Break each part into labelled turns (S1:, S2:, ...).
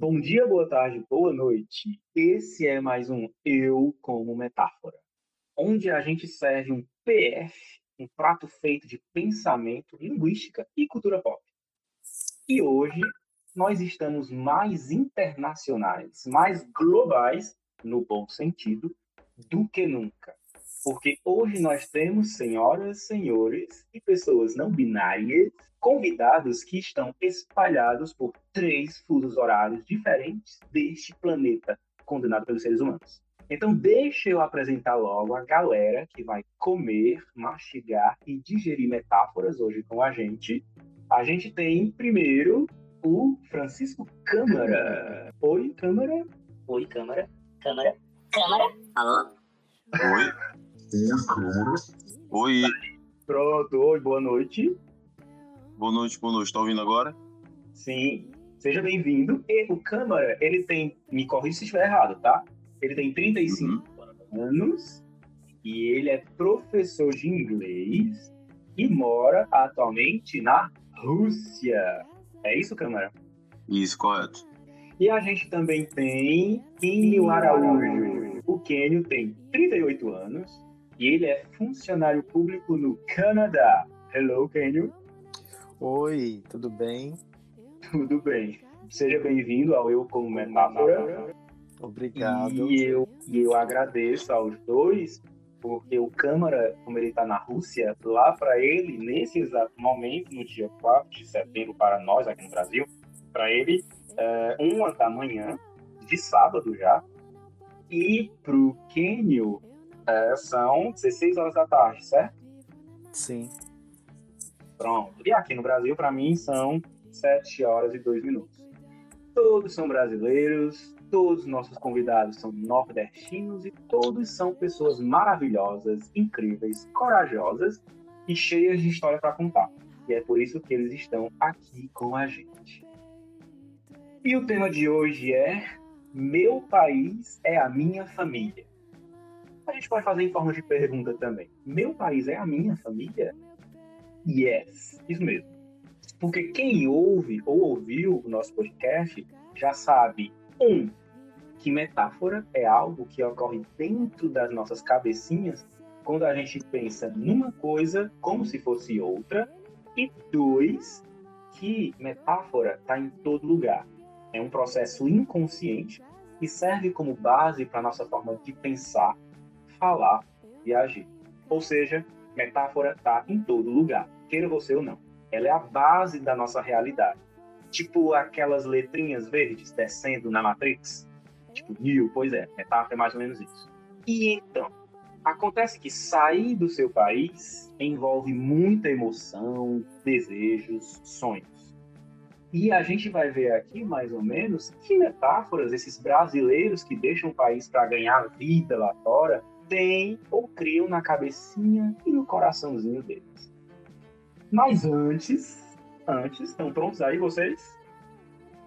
S1: Bom dia, boa tarde, boa noite. Esse é mais um Eu como Metáfora, onde a gente serve um PF, um prato feito de pensamento, linguística e cultura pop. E hoje nós estamos mais internacionais, mais globais, no bom sentido, do que nunca. Porque hoje nós temos, senhoras, senhores e pessoas não binárias, convidados que estão espalhados por três fusos horários diferentes deste planeta condenado pelos seres humanos. Então, deixa eu apresentar logo a galera que vai comer, mastigar e digerir metáforas hoje com a gente. A gente tem primeiro o Francisco Câmara. Oi, Câmara. Oi, Câmara. Câmara. Câmara. Alô?
S2: Oi.
S3: Oi, Câmara.
S2: Oi.
S1: Pronto. Oi, boa noite.
S2: Boa noite, boa noite. Tá ouvindo agora?
S1: Sim. Seja bem-vindo. E o Câmara, ele tem, me corrija se estiver errado, tá? Ele tem 35 uhum. anos e ele é professor de inglês e mora atualmente na Rússia. É isso, Câmara?
S2: Isso, correto.
S1: E a gente também tem Kenio Araújo. O Kenio tem 38 anos e ele é funcionário público no Canadá. Hello, Kenio.
S4: Oi, tudo bem?
S1: Tudo bem. Seja bem-vindo ao Eu Como Metáfora.
S4: Obrigado.
S1: E eu, e eu agradeço aos dois, porque o Câmara, como ele está na Rússia, lá para ele, nesse exato momento, no dia 4 de setembro, para nós aqui no Brasil, para ele, é, uma da manhã, de sábado já, e para o Quênio, é, são 16 horas da tarde, certo?
S4: Sim.
S1: Pronto. E aqui no Brasil, para mim, são 7 horas e 2 minutos. Todos são brasileiros, todos os nossos convidados são nordestinos e todos são pessoas maravilhosas, incríveis, corajosas e cheias de história para contar. E é por isso que eles estão aqui com a gente. E o tema de hoje é Meu país é a minha família. A gente pode fazer em forma de pergunta também. Meu país é a minha família? Yes, isso mesmo. Porque quem ouve ou ouviu o nosso podcast já sabe, um, que metáfora é algo que ocorre dentro das nossas cabecinhas quando a gente pensa numa coisa como se fosse outra. E dois, que metáfora está em todo lugar. É um processo inconsciente e serve como base para a nossa forma de pensar, falar e agir. Ou seja, metáfora está em todo lugar queira você ou não. Ela é a base da nossa realidade. Tipo aquelas letrinhas verdes descendo na Matrix. Tipo, Neo, pois é, metáfora é mais ou menos isso. E então, acontece que sair do seu país envolve muita emoção, desejos, sonhos. E a gente vai ver aqui, mais ou menos, que metáforas esses brasileiros que deixam o país para ganhar vida lá fora têm ou criam na cabecinha e no coraçãozinho deles. Mas antes, antes, estão prontos aí vocês?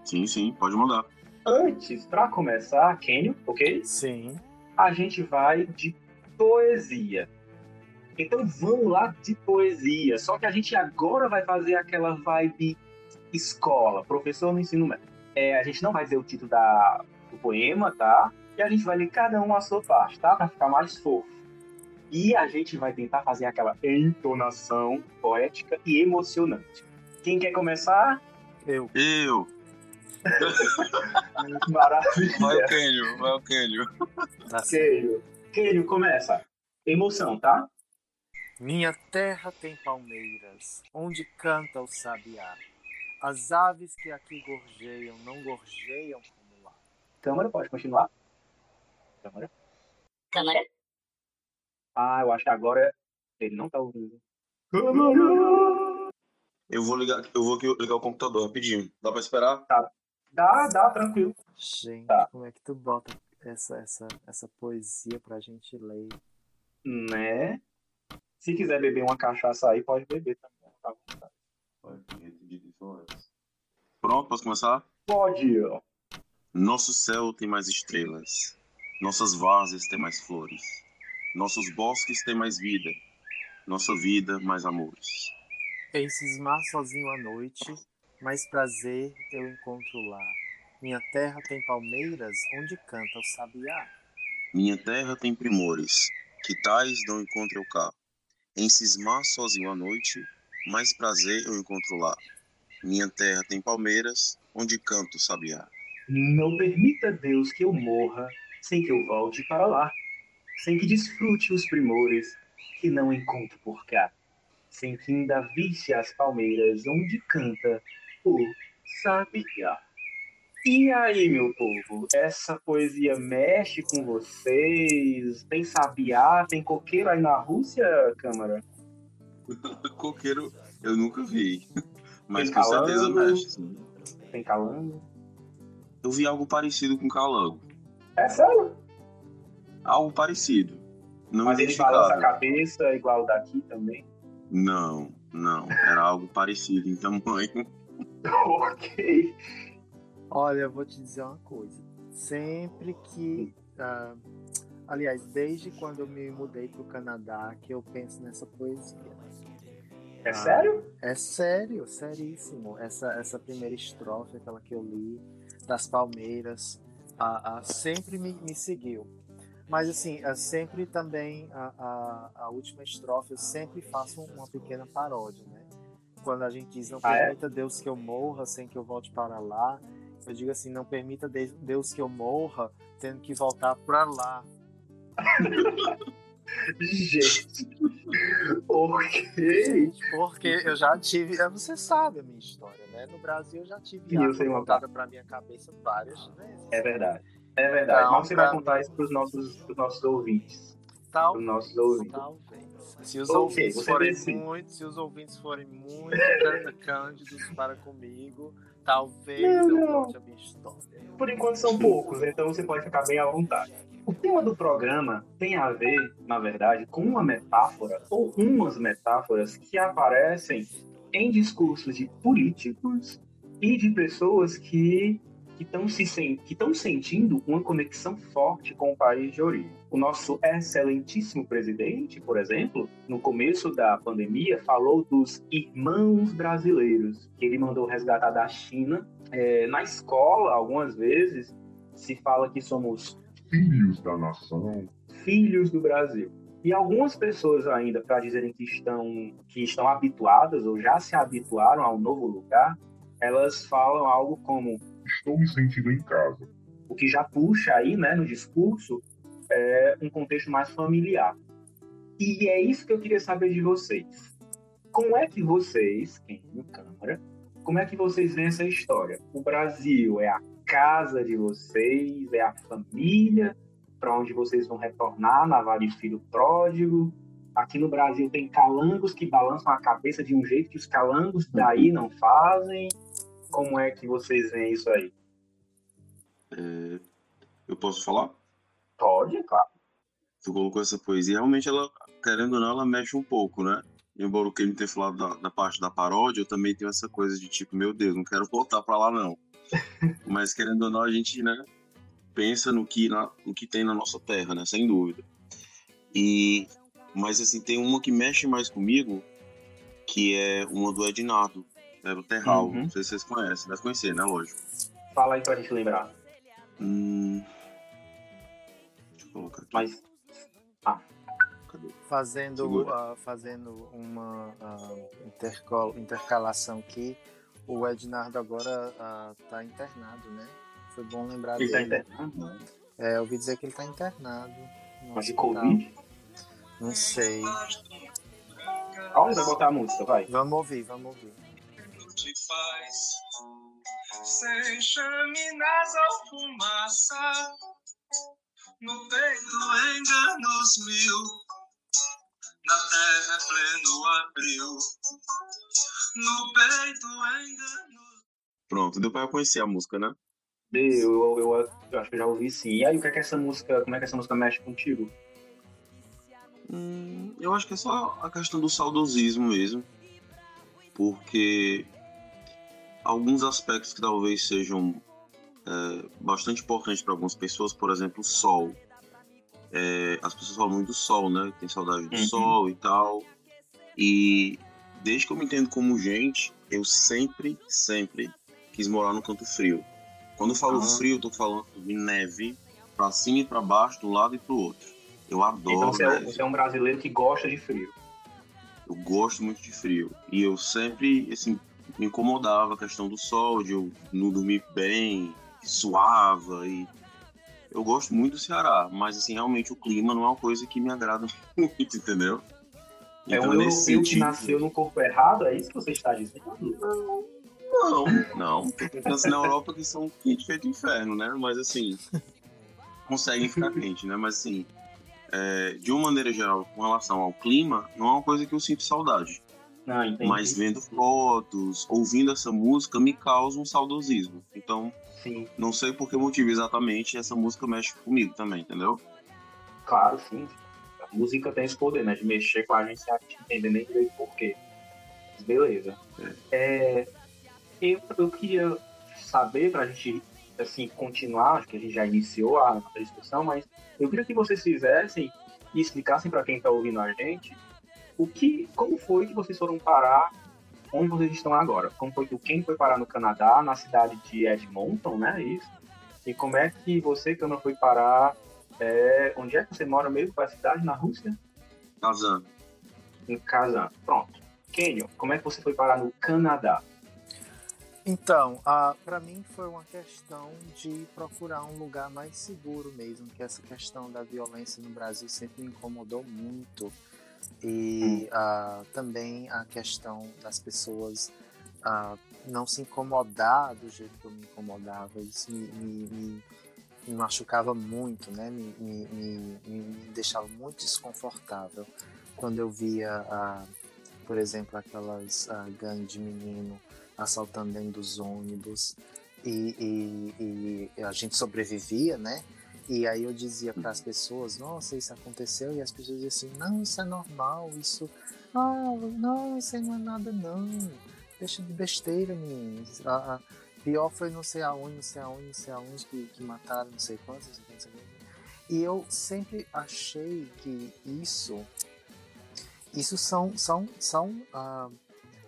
S2: Sim, sim, pode mandar.
S1: Antes, para começar, Kenio, ok?
S4: Sim.
S1: A gente vai de poesia. Então vamos lá de poesia. Só que a gente agora vai fazer aquela vibe escola, professor no ensino médio. É, a gente não vai dizer o título da, do poema, tá? E a gente vai ler cada um a sua parte, tá? Pra ficar mais fofo. E a gente vai tentar fazer aquela entonação poética e emocionante. Quem quer começar?
S4: Eu.
S2: Eu.
S1: Maravilha.
S2: Vai o Kênio, vai o Kênio.
S4: Tá
S1: Kênio. Kênio, começa. Emoção, tá?
S4: Minha terra tem palmeiras, onde canta o sabiá. As aves que aqui gorjeiam não gorjeiam como lá.
S1: Câmara, pode continuar. Câmara.
S5: Câmara.
S1: Ah, eu acho que agora ele não tá ouvindo.
S2: Eu vou ligar, eu vou aqui ligar o computador rapidinho. Dá pra esperar?
S1: Dá, dá, tranquilo.
S4: Gente,
S1: Tá.
S4: como é que tu bota essa, essa, essa poesia pra gente ler?
S1: Né? Se quiser beber uma cachaça aí, pode beber também. Tá vontade.
S2: Pronto, posso começar?
S1: Pode.
S2: Nosso céu tem mais estrelas. Nossas várzeas têm mais flores. Nossos bosques têm mais vida. Nossa vida, mais amores.
S4: Em cismar sozinho à noite, mais prazer eu encontro lá. Minha terra tem palmeiras onde canta o sabiá.
S2: Minha terra tem primores, que tais não encontro eu cá. Em cismar sozinho à noite, mais prazer eu encontro lá. Minha terra tem palmeiras, onde canto o sabiá.
S1: Não permita Deus que eu morra sem que eu volte para lá, sem que desfrute os primores que não encontro por cá, sem que ainda visse as palmeiras onde canta o sabiá. E aí, meu povo, essa poesia mexe com vocês? Tem sabiá, tem coqueiro aí na Rússia, Câmara?
S2: Coqueiro eu nunca vi, mas
S1: Tem
S2: com certeza
S1: calango?
S2: mexe. sim.
S1: Tem calango?
S2: Eu vi algo parecido com calango.
S1: É sério?
S2: Algo parecido. Não
S1: Mas ele balança a cabeça igual daqui também?
S2: Não, não. Era algo parecido em tamanho.
S1: ok.
S4: Olha, eu vou te dizer uma coisa. Sempre que. ah, aliás, desde quando eu me mudei para o Canadá, que eu penso nessa poesia.
S1: É
S4: Ah.
S1: sério?
S4: É sério, seríssimo. Essa, essa primeira estrofe, aquela que eu li, das palmeiras, a, a- sempre me, me seguiu. Mas assim, a- sempre também a, a, última estrofe eu sempre faço uma pequena paródia, né? Quando a gente diz não
S1: Ah, é?
S4: permita Deus que eu morra sem que eu volte para lá, eu digo assim, não permita de- Deus que eu morra tendo que voltar para lá.
S1: Gente. Ok.
S4: Porque eu já tive, você sabe a minha história, né? No Brasil eu já tive água voltada para minha cabeça várias vezes.
S1: É verdade. É verdade.
S4: Não,
S1: Mas você vai
S4: pra-
S1: contar isso para os nossos, pros nossos ouvintes.
S4: Tal,
S1: Para os nossos ouvintes.
S4: talvez. Se os
S1: Ok,
S4: ouvintes forem
S1: decide.
S4: muito, se os ouvintes forem muito cândidos para comigo, talvez
S1: Não,
S4: eu
S1: não.
S4: conte a minha história.
S1: Por enquanto são poucos, então você pode ficar bem à vontade. O tema do programa tem a ver, na verdade, com uma metáfora ou umas metáforas que aparecem em discursos de políticos e de pessoas que estão se que sentindo uma conexão forte com o país de origem. O nosso excelentíssimo presidente, por exemplo, no começo da pandemia, falou dos irmãos brasileiros que ele mandou resgatar da China é, na escola, algumas vezes, se fala que somos
S3: filhos da nação.
S1: filhos do Brasil. E algumas pessoas ainda, para dizerem que estão, que estão habituadas ou já se habituaram ao novo lugar, elas falam algo como
S3: Estou me sentindo em casa.
S1: o que já puxa aí, né, no discurso, é um contexto mais familiar. E é isso que eu queria saber de vocês. Como é que vocês, quem no Câmara, como é que vocês veem essa história? O Brasil é a casa de vocês, é a família para onde vocês vão retornar na Vale Filho Pródigo. Aqui no Brasil tem calangos que balançam a cabeça de um jeito que os calangos daí não fazem. Como é que vocês veem isso aí?
S2: É, eu posso falar?
S1: Pode, claro.
S2: Tu colocou essa poesia. Realmente, ela, querendo ou não, ela mexe um pouco, né? Embora o que ele tenha falado da, da parte da paródia, eu também tenho essa coisa de tipo, meu Deus, não quero voltar pra lá, não. Mas querendo ou não, a gente, né, pensa no que, na, no que tem na nossa terra, né? Sem dúvida. E, mas assim, tem uma que mexe mais comigo, que é uma do Ednardo, né, do Terral.
S1: Uhum.
S2: Não sei se vocês conhecem, deve conhecer, né? Lógico.
S1: Fala aí pra gente lembrar.
S2: Hum... Deixa eu colocar aqui.
S1: Mas
S2: Cadê?
S4: Fazendo, ah, fazendo uma ah, intercol- intercalação aqui, o Ednardo agora está internado, né? Foi bom lembrar
S1: ele tá
S4: dele.
S1: internado?
S4: É, eu ouvi dizer que ele está internado.
S1: Mas de. Covid?
S4: Não sei.
S1: Olha, vai botar a música, vai.
S4: Vamos ouvir, vamos ouvir.
S5: te faz sem chaminas ou fumaça no peito enganos mil na terra é pleno abril no peito
S2: Pronto, deu pra conhecer a música, né?
S1: Eu, eu, eu, eu acho que eu já ouvi sim. E aí, o que é que essa música, como é que essa música mexe contigo?
S2: Hum, eu acho que é só a questão do saudosismo mesmo. Porque alguns aspectos que talvez sejam é, bastante importantes para algumas pessoas, por exemplo, o sol. É, as pessoas falam muito do sol, né? Tem saudade do
S1: Uhum.
S2: sol e tal. E desde que eu me entendo como gente, eu sempre, sempre quis morar no canto frio. Quando eu falo
S1: Ah.
S2: frio, eu tô falando de neve pra cima e pra baixo, do lado e pro outro. Eu adoro
S1: Então você é,
S2: neve.
S1: você é um brasileiro que gosta de frio.
S2: Eu gosto muito de frio. E eu sempre, assim, me incomodava a questão do sol, de eu não dormir bem, suava e eu gosto muito do Ceará, mas assim, realmente o clima não é uma coisa que me agrada muito, entendeu?
S1: É
S2: Então,
S1: um europeu que nasceu no corpo errado, é isso que você está dizendo?
S2: Não, não. Tem na Europa que são quente feito inferno, né? Mas assim, conseguem ficar quente, né? Mas assim, é, de uma maneira geral, com relação ao clima, não é uma coisa que eu sinto saudade.
S1: Não, entendi.
S2: Mas vendo fotos, ouvindo essa música, me causa um saudosismo. Então,
S1: Sim,
S2: não sei por que motivo exatamente essa música mexe comigo também, entendeu?
S1: claro, sim. Música tem esse poder, né? De mexer com a gente sem a gente entender nem direito por quê. Mas beleza. É, eu, eu queria saber, pra gente assim, continuar, acho que a gente já iniciou a, a discussão, mas eu queria que vocês fizessem e explicassem para quem está ouvindo a gente o que, como foi que vocês foram parar onde vocês estão agora. Como foi que quem foi parar no Canadá, na cidade de Edmonton, né? Isso. E como é que você, Cana, foi parar. É, onde é que você mora mesmo? Qual é a cidade? Na Rússia?
S2: Kazan.
S1: Em Kazan. Pronto. Kenyon, como é que você foi parar no Canadá?
S4: Então, para mim foi uma questão de procurar um lugar mais seguro mesmo, que essa questão da violência no Brasil sempre me incomodou muito. E ah, também a questão das pessoas não se incomodar do jeito que eu me incomodava, isso me, me, me- me machucava muito, né? Me, me, me- me deixava muito desconfortável quando eu via, por exemplo, aquelas gangues de menino assaltando dentro dos ônibus e, e- e a gente sobrevivia, né? E aí eu dizia para as pessoas, nossa, isso aconteceu, e as pessoas diziam assim, não, isso é normal, isso, ah, não, isso não é nada não, deixa de besteira, meninos. Ah, ah, pior foi não sei aonde, não sei aonde, não sei aonde, que, que mataram não sei quantos, não sei quantos. E eu sempre achei que isso, isso são, são, são ah,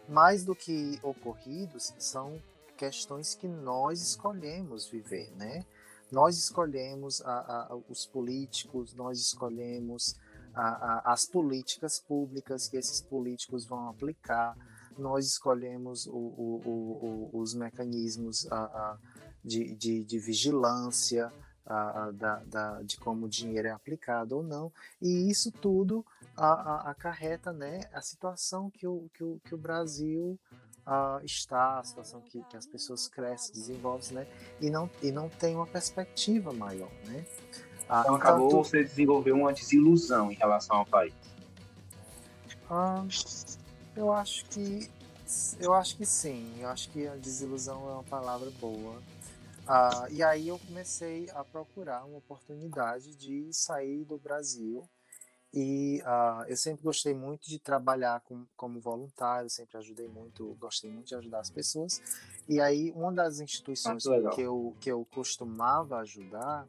S4: mais do que ocorridos, são questões que nós escolhemos viver, né? Nós escolhemos a- a- os políticos, nós escolhemos a- as políticas públicas que esses políticos vão aplicar, nós escolhemos o- o- o- os mecanismos a- a, de, de- de vigilância a- da- da- de como o dinheiro é aplicado ou não, e isso tudo acarreta né, a situação que o, que o, que o Brasil ah, está, a situação que, que as pessoas crescem, desenvolvem, né, e não, e não tem uma perspectiva maior. Né? Ah,
S1: Então acabou
S4: tanto-
S1: você desenvolveu uma desilusão em relação ao país.
S4: Ah, eu acho que eu acho que sim. Eu acho que a desilusão é uma palavra boa. Ah, e aí eu comecei a procurar uma oportunidade de sair do Brasil. E ah, eu sempre gostei muito de trabalhar com, como voluntário, sempre ajudei muito, gostei muito de ajudar as pessoas. E aí uma das instituições
S1: Ah, que
S4: eu, que eu costumava ajudar,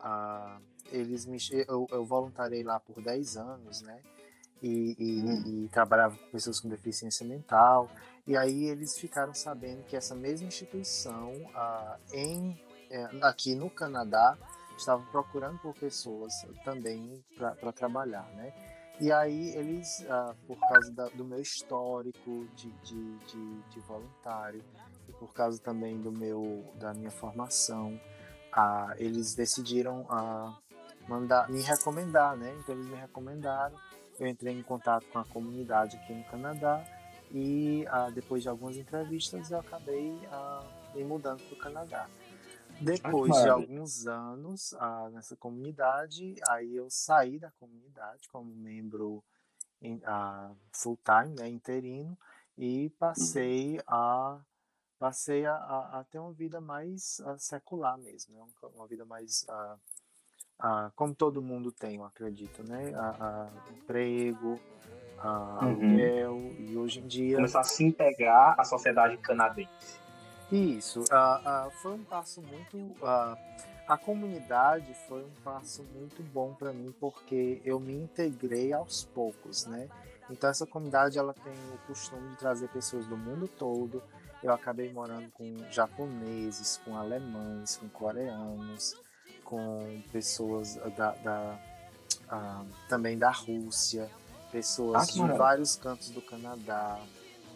S4: ah, eles me, eu, eu voluntariei lá por 10 anos, né? E, e- e trabalhava com pessoas com deficiência mental. E aí eles ficaram sabendo que essa mesma instituição, ah, em, eh, aqui no Canadá, estava procurando por pessoas também para trabalhar, né? E aí eles, ah, por causa da- do meu histórico de, de, de, de voluntário e por causa também do meu da minha formação, ah, eles decidiram ah, mandar me recomendar, né? Então eles me recomendaram eu entrei em contato com a comunidade aqui no Canadá e ah, depois de algumas entrevistas eu acabei ah, me mudando para o Canadá. Depois de
S1: maravilha.
S4: alguns anos ah, nessa comunidade, aí eu saí da comunidade como membro em- ah, full time, né, interino, e passei a passei a, a- a ter uma vida mais ah, secular mesmo, né, uma vida mais ah, ah, como todo mundo tem, eu acredito, né? A, a emprego, a
S1: Uhum.
S4: aluguel, e hoje em dia.
S1: Começar a se integrar à sociedade canadense.
S4: Isso, foi um passo muito. a comunidade foi um passo muito bom para mim, porque eu me integrei aos poucos, né? Então, essa comunidade ela tem o costume de trazer pessoas do mundo todo eu acabei morando com japoneses, com alemães, com coreanos, com pessoas da, da ah, também da Rússia, pessoas
S1: Ah,
S4: de
S1: maravilha.
S4: vários cantos do Canadá,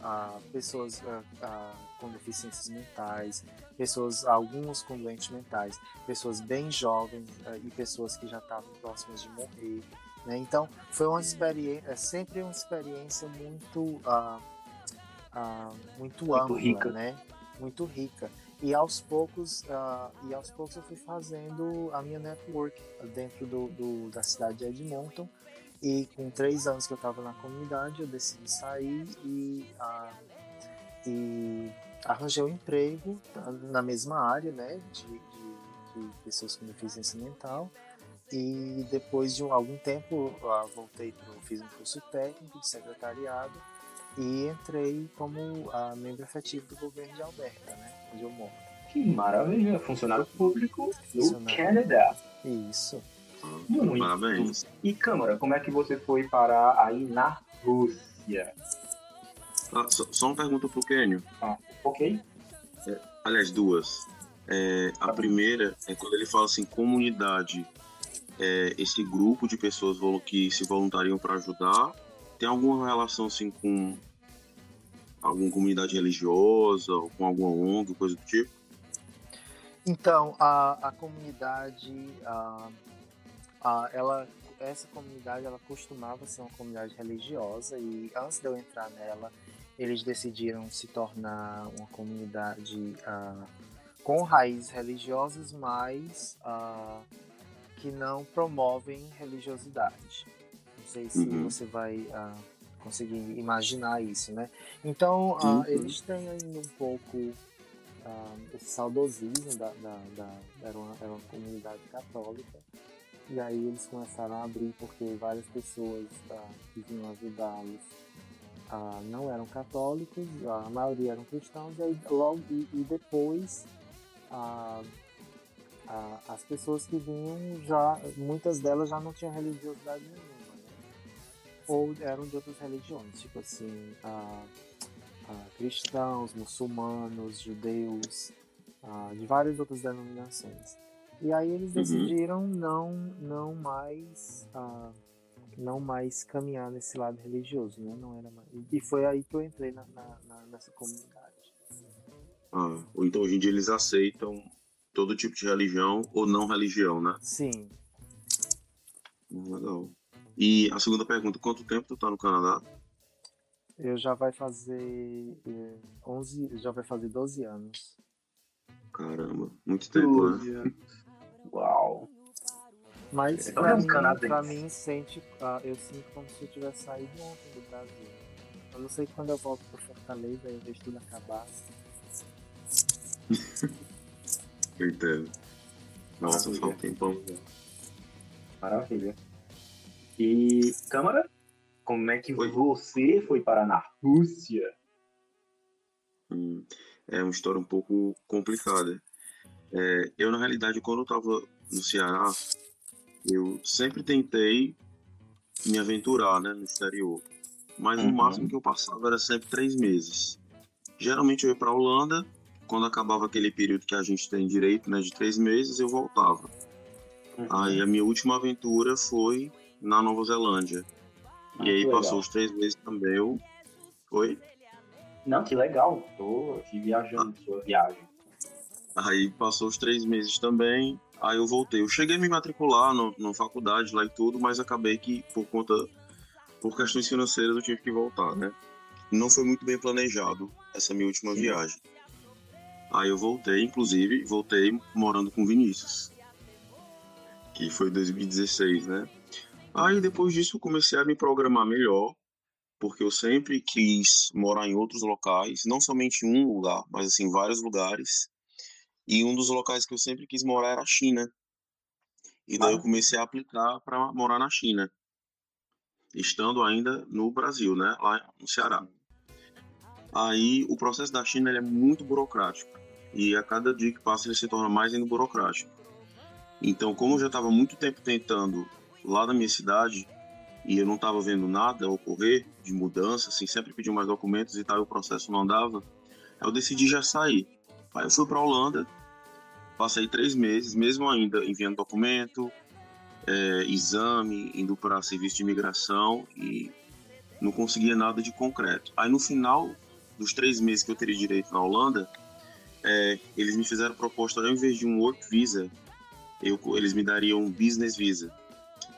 S4: ah, pessoas ah, com deficiências mentais, pessoas, alguns com doentes mentais, pessoas bem jovens e pessoas que já estavam próximas de morrer. né? Então, foi uma experiência, é sempre uma experiência muito, ah, muito ampla,
S1: rica.
S4: né? Muito rica. E aos poucos, ah, e aos poucos eu fui fazendo a minha network dentro do, do- da cidade de Edmonton. E com três anos que eu estava na comunidade, eu decidi sair e, ah, e arranjei um emprego na mesma área, né, de, de- de pessoas com deficiência mental. E depois de um- algum tempo, ah, voltei pro, fiz um curso técnico de secretariado e entrei como membro efetivo do governo de Alberta, né, onde eu moro.
S1: Que maravilha. Funcionário público do. Canadá.
S4: Isso.
S1: Muito.
S2: Parabéns.
S1: E Câmara, como é que você foi parar aí na Rússia?
S2: Ah, só, só uma pergunta pro Kenio.
S1: Ok?
S2: Aliás, duas. É, a primeira é quando ele fala assim, comunidade, é, esse grupo de pessoas que se voluntariam para ajudar, tem alguma relação assim com alguma comunidade religiosa ou com alguma ONG, coisa do tipo?
S4: Então, a, a comunidade, a, a, ela, essa comunidade, ela costumava ser uma comunidade religiosa e antes de eu entrar nela, eles decidiram se tornar uma comunidade com raízes religiosas, mas que não promovem religiosidade. Não sei se
S2: Uhum.
S4: você vai conseguir imaginar isso, né? Então,
S2: Uhum.
S4: eles têm ainda um pouco ah, esse saudosismo da, da, da- era, uma, era uma comunidade católica e aí eles começaram a abrir porque várias pessoas ah, que vinham ajudá-los não eram católicos, a maioria eram cristãos e aí logo e, e depois as pessoas que vinham já muitas delas já não tinham religiosidade nenhuma? Ou eram de outras religiões tipo assim ah, ah, cristãos, muçulmanos, judeus, ah, de várias outras denominações. E aí eles
S2: Uhum.
S4: decidiram não, não mais ah, não mais caminhar nesse lado religioso, né? Não era mais. E foi aí que eu entrei na, na- na- nessa comunidade.
S2: Ah, então hoje em dia eles aceitam todo tipo de religião ou não religião, né?
S4: Sim,
S2: Hum, Legal. E a segunda pergunta, quanto tempo tu tá no Canadá?
S4: eu já vai fazer eh, 11, já vai fazer 12 anos.
S2: Caramba, muito tempo, né?
S1: 12 anos. Uau.
S4: Mas
S1: Então
S4: pra
S1: é um
S4: mim, pra mim sente, ah, eu sinto como se eu tivesse saído ontem do Brasil. Eu não sei quando eu volto pro Fortaleza, eu vejo tudo acabar.
S2: Entendo. Nossa,
S1: Maravilha.
S2: faz um tempão.
S1: Maravilha. E Câmara, como é que
S2: Oi.
S1: você foi parar na Rússia?
S2: Hum, É uma história um pouco complicada. É, eu, na realidade, quando eu estava no Ceará, eu sempre tentei me aventurar né, no exterior. Mas
S1: Uhum.
S2: o máximo que eu passava era sempre três meses. Geralmente eu ia para a Holanda, quando acabava aquele período que a gente tem direito, né, de três meses, eu voltava. Aí a minha última aventura foi na Nova Zelândia.
S1: Ah,
S2: e aí
S1: que legal.
S2: passou os três meses também. Eu... Oi?
S1: Não, que legal. Tô aqui viajando sua viagem.
S2: Aí passou os três meses também, aí eu voltei. Eu cheguei a me matricular no, na faculdade lá e tudo, mas acabei que por conta, por questões financeiras eu tive que voltar, né? Não foi muito bem planejado essa minha última
S1: Sim.
S2: viagem. Aí eu voltei, inclusive, voltei morando com Vinícius, que foi 2016, né? Aí depois disso eu comecei a me programar melhor, porque eu sempre quis morar em outros locais, não somente em um lugar, mas assim, vários lugares. E um dos locais que eu sempre quis morar era a China. E daí eu
S1: Ah.
S2: comecei a aplicar para morar na China, estando ainda no Brasil, né, lá no Ceará. Aí o processo da China é muito burocrático e a cada dia que passa ele se torna mais ainda burocrático. Então, como eu já estava muito tempo tentando lá na minha cidade e eu não estava vendo nada ocorrer de mudança, assim, sempre pediam mais documentos e tal, e o processo não andava, eu decidi já sair. Aí eu fui pra Holanda, passei três meses, mesmo ainda enviando documento, é, exame, indo para serviço de imigração e não conseguia nada de concreto. Aí no final dos três meses que eu teria direito na Holanda, é, eles me fizeram proposta, ao invés de um work visa, eu, eles me dariam um business visa,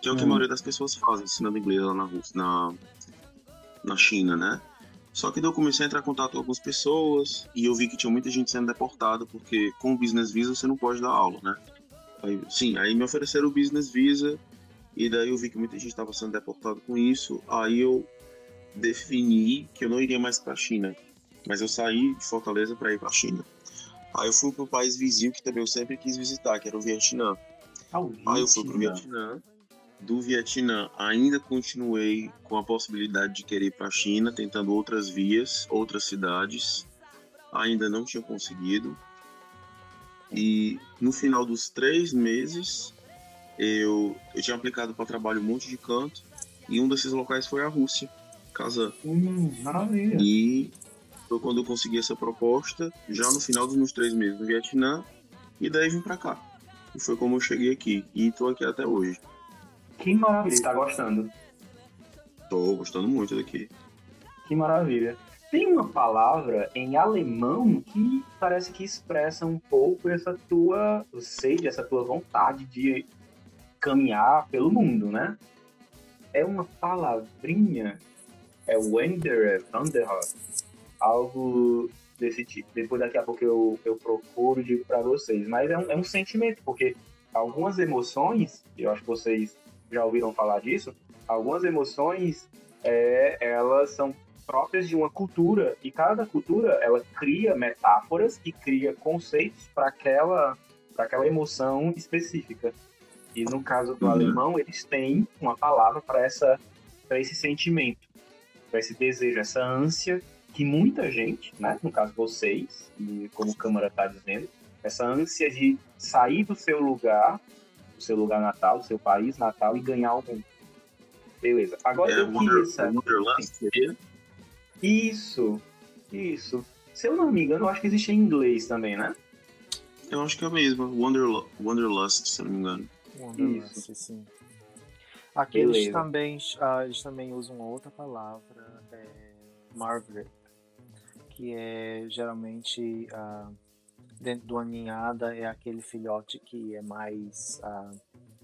S2: que é o que a
S1: Hum.
S2: maioria das pessoas fazem, ensinando inglês lá na, na, na China, né? Só que daí eu comecei a entrar em contato com algumas pessoas e eu vi que tinha muita gente sendo deportada, porque com o business visa você não pode dar aula, né? Aí, sim, aí me ofereceram o business visa e daí eu vi que muita gente estava sendo deportada com isso. Aí eu defini que eu não iria mais para a China, mas eu saí de Fortaleza para ir para a China. Aí eu fui para o país vizinho que também eu sempre quis visitar, que era o Vietnã. Aí eu fui pro Vietnã. Do Vietnã, ainda continuei com a possibilidade de querer ir para a China, tentando outras vias, outras cidades. Ainda não tinha conseguido. E no final dos três meses, eu, eu tinha aplicado para trabalho um monte de canto. E um desses locais foi a Rússia, Kazan.
S1: Hum, maravilha.
S2: E foi quando eu consegui essa proposta, já no final dos meus três meses no Vietnã. E daí vim para cá. E foi como eu cheguei aqui. E tô aqui até hoje.
S1: Que maravilha, tá gostando.
S2: Tô gostando muito daqui.
S1: Que maravilha. Tem uma palavra em alemão que parece que expressa um pouco essa tua sede, essa tua vontade de caminhar pelo mundo, né? É uma palavrinha, é Wanderer, Wanderer, algo desse tipo. Depois daqui a pouco eu, eu procuro e digo pra vocês. Mas é um, é um sentimento, porque algumas emoções, eu acho que vocês já ouviram falar disso, algumas emoções, é, elas são próprias de uma cultura e cada cultura ela cria metáforas e cria conceitos para aquela para aquela emoção específica e no caso do
S2: Uhum.
S1: alemão eles têm uma palavra para essa para esse sentimento para esse desejo essa ânsia que muita gente né no caso vocês e como o câmara está dizendo essa ânsia de sair do seu lugar seu lugar natal do seu país natal e ganhar o mundo beleza agora
S2: É,
S1: eu
S2: Wonderland seria?
S1: isso, isso. Se eu não me engano, eu acho que existe em inglês também, né?
S2: Eu acho que é a mesma. Wonderl Wanderlust, se eu não me engano.
S4: Wonderlust, sim. Aqui eles também, ah, eles também usam outra palavra, é, Margaret, que é geralmente ah, dentro de uma ninhada é aquele filhote que é mais, ah,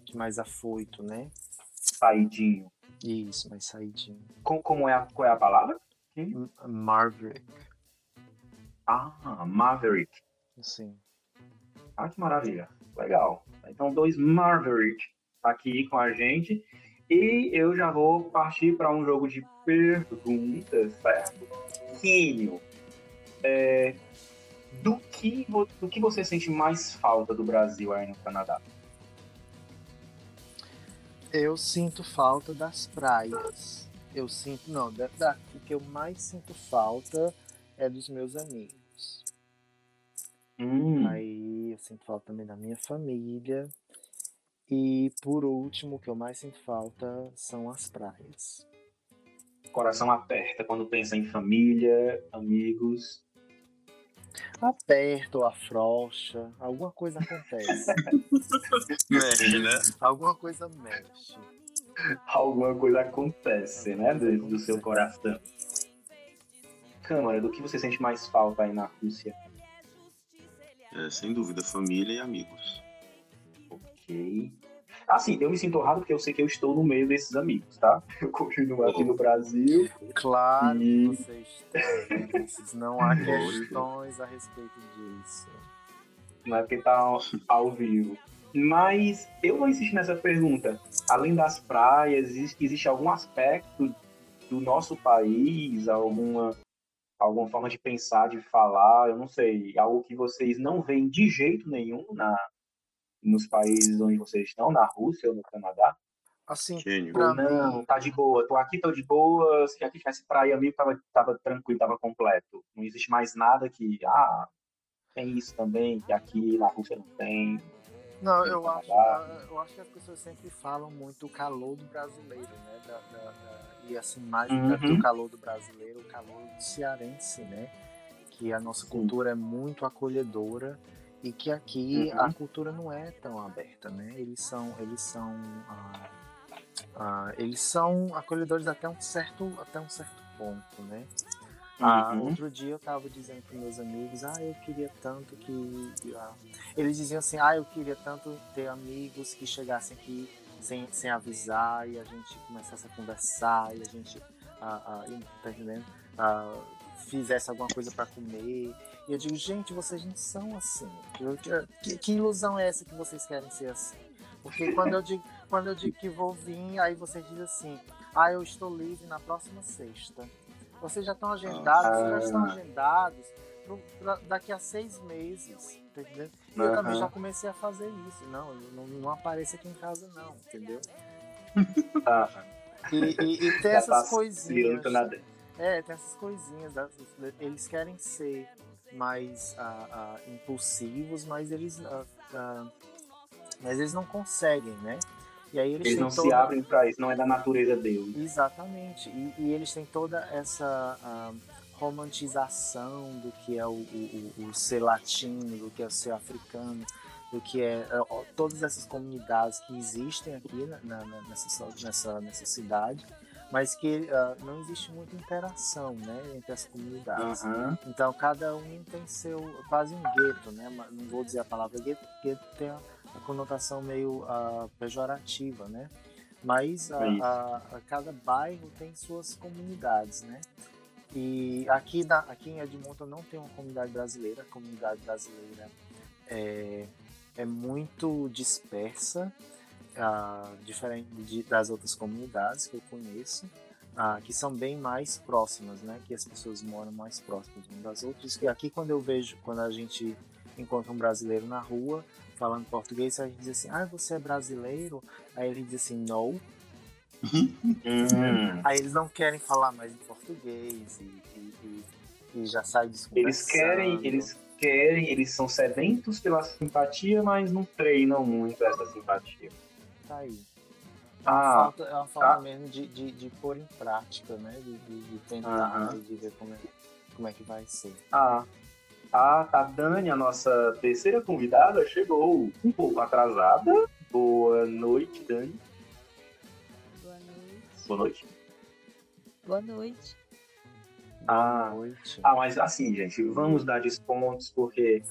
S4: que mais afoito, né?
S1: Saidinho.
S4: Isso, mais saidinho.
S1: Com- como é a, qual é a palavra?
S4: M- Margaret,
S1: Ah, Maverick.
S4: sim.
S1: Ah, que maravilha. Legal. Então, dois Maverick aqui com a gente. E eu já vou partir para um jogo de perguntas, certo? Quinho, é, do, que, do que você sente mais falta do Brasil aí no Canadá?
S4: Eu sinto falta das praias. Eu sinto, não, da, da- o que eu mais sinto falta é dos meus amigos.
S1: Hum,
S4: Aí eu sinto falta também da minha família. E por último, o que eu mais sinto falta são as praias.
S1: coração aperta quando pensa em família, amigos.
S4: Aperta ou afrouxa, alguma coisa acontece.
S2: Mexe, né?
S4: alguma coisa mexe.
S1: alguma coisa acontece, né? Do, do seu coração. Câmara, do que você sente mais falta aí na Rússia?
S2: É, sem dúvida, família e amigos.
S1: Ok. Assim, eu me sinto honrado porque eu sei que eu estou no meio desses amigos, tá? Eu continuo aqui no Brasil.
S4: Claro
S1: E-
S4: que você está. Ulisses, Não há questões a respeito disso.
S1: Não é porque tá ao, ao vivo. Mas eu vou insistir nessa pergunta. Além das praias, existe, existe algum aspecto do nosso país, alguma, alguma forma de pensar, de falar, eu não sei, algo que vocês não veem de jeito nenhum na, nos países onde vocês estão, na Rússia ou no Canadá?
S4: Assim. Pra
S1: Ou não, tá de boa, tô aqui, tô de boa, se aqui tivesse praia amigo, tava, tava tranquilo, tava completo. Não existe mais nada que, ah, tem isso também, que aqui na Rússia não tem.
S4: Não,
S1: no
S4: eu acho, eu acho que as pessoas sempre falam muito o calor do brasileiro, né? Da- da- da- e assim, mais
S1: Uhum.
S4: do calor do brasileiro, o calor do cearense, né? que a nossa cultura é muito acolhedora e que aqui
S1: Uhum.
S4: a cultura não é tão aberta, né? Eles são, eles são, ah, ah, eles são acolhedores até um certo, até um certo ponto, né? Ah,
S1: Uhum.
S4: outro dia eu tava dizendo para meus amigos, ah, eu queria tanto que. ah, Eles diziam assim, ah, eu queria tanto ter amigos que chegassem aqui sem, sem avisar e a gente começasse a conversar e a gente, ah, ah, tá entendendo? Ah, fizesse alguma coisa para comer. E eu digo, gente, vocês não são assim. Eu- que, que ilusão é essa que vocês querem ser assim? Porque quando eu digo, quando eu digo que vou vir, aí vocês dizem assim, ah, eu estou livre na próxima sexta. Vocês já estão agendados, vocês já estão agendados pro- pra- daqui a seis meses, entendendo? E eu também já comecei a fazer isso. Não, eu não, não apareço aqui em casa não, entendeu?
S1: Ah,
S4: E, e, e tem
S1: já
S4: essas
S1: tá
S4: coisinhas.
S1: nada.
S4: É, tem essas coisinhas. Eles querem ser mais ah, ah, impulsivos, mas eles, ah, mas eles não conseguem, né? E aí eles,
S1: Eles não se
S4: toda-
S1: abrem pra isso, não é da natureza deles.
S4: Exatamente. E, e eles têm toda essa romantização do que é o, o, o- ser latino, do que é o ser africano, do que é ó, todas essas comunidades que existem aqui na- na- nessa, nessa, nessa cidade, mas que ah, não existe muita interação né, entre as comunidades.
S1: Aham.
S4: Então cada um tem seu quase um gueto, né? Não vou dizer a palavra gueto, porque tem a, conotação meio ah, pejorativa, né? Mas a, a- a cada bairro tem suas comunidades, né? E aqui, na, aqui em Edmonton não tem uma comunidade brasileira. A comunidade brasileira é, é muito dispersa, ah, diferente de- das outras comunidades que eu conheço ah, que são bem mais próximas, né? Que as pessoas moram mais próximas umas das outras. E aqui quando eu vejo, quando a gente encontra um brasileiro na rua falando português, a gente diz assim, ah, você é brasileiro? Aí ele diz assim, não.
S1: Hum.
S4: Aí eles não querem falar mais em português e, e- e- e já sai desconversando.
S1: Eles querem, eles querem, eles são sedentos pela simpatia, mas não treinam muito essa simpatia.
S4: Tá aí. É uma
S1: Ah,
S4: falta, é uma falta
S1: tá.
S4: mesmo de, de, de pôr em prática, né? De, de, de tentar e de ver como é, como é que vai ser.
S1: Ah, a, a Dani, a nossa terceira convidada, chegou um pouco atrasada. Boa noite, Dani.
S6: Boa noite.
S1: Boa noite.
S6: Boa noite.
S1: Ah.
S4: Boa noite.
S1: Ah, mas assim, gente, vamos dar descontos, porque,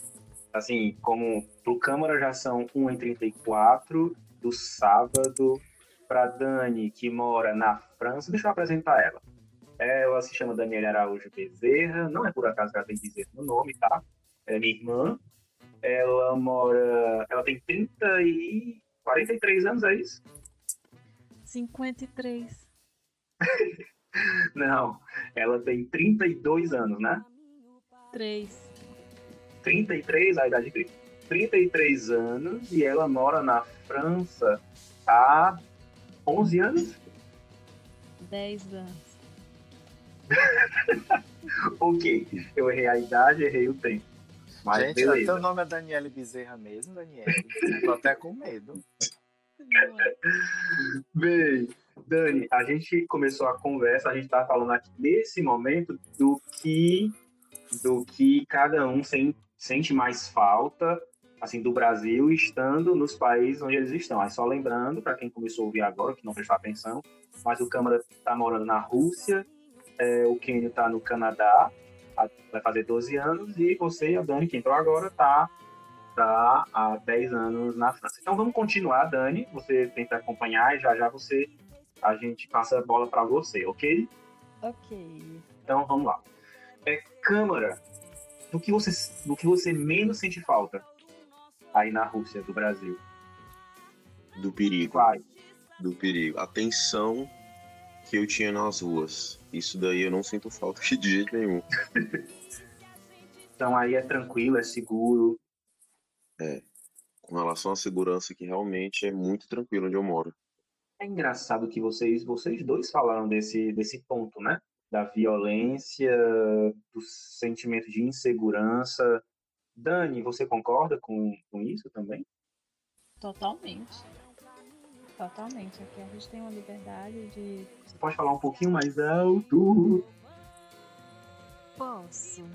S1: assim, como pro Câmara já são 1h34 do sábado, pra Dani, que mora na França, deixa eu apresentar ela. Ela se chama Daniela Araújo Bezerra, não é por acaso que ela tem Bezerra no nome, tá? É minha irmã. Ela mora. Ela tem 30 e. 43 anos, é isso?
S6: 53.
S1: Não, ela tem 32 anos, né?
S6: 3.
S1: 33, a idade de Cristo. 33 anos e ela mora na França há 11 anos?
S6: 10 anos.
S1: Ok, eu errei a idade, errei o tempo. Mas
S4: Gente,
S1: beleza.
S4: teu nome é Daniele Bezerra mesmo, Daniele? Tô até com medo.
S1: Bem, Dani, a gente começou a conversa, a gente tá falando aqui nesse momento do que do que cada um sen- sente mais falta assim do Brasil estando nos países onde eles estão. Aí só lembrando para quem começou a ouvir agora, que não prestou atenção, mas o Câmara está morando na Rússia, é, o Kenio está no Canadá, vai fazer 12 anos e você, a Dani, que entrou agora, está tá há 10 anos na França. Então vamos continuar, Dani. Você tenta acompanhar e já já você a gente passa a bola para você, ok?
S6: Ok.
S1: Então vamos lá. É Câmara. Do que você do que você menos sente falta aí na Rússia do Brasil?
S2: Do perigo.
S1: Vai.
S2: Do perigo. A tensão que eu tinha nas ruas. Isso daí eu não sinto falta de jeito nenhum.
S1: Então aí é tranquilo, é seguro.
S2: Com relação à segurança, que realmente é muito tranquilo onde eu moro.
S1: É engraçado que vocês vocês dois falaram desse desse ponto, né? Da violência, do sentimento de insegurança. Dani, você concorda com, com isso também?
S6: Totalmente. Totalmente. Aqui a gente tem uma liberdade de.
S1: Você pode falar um pouquinho mais alto?
S6: Posso.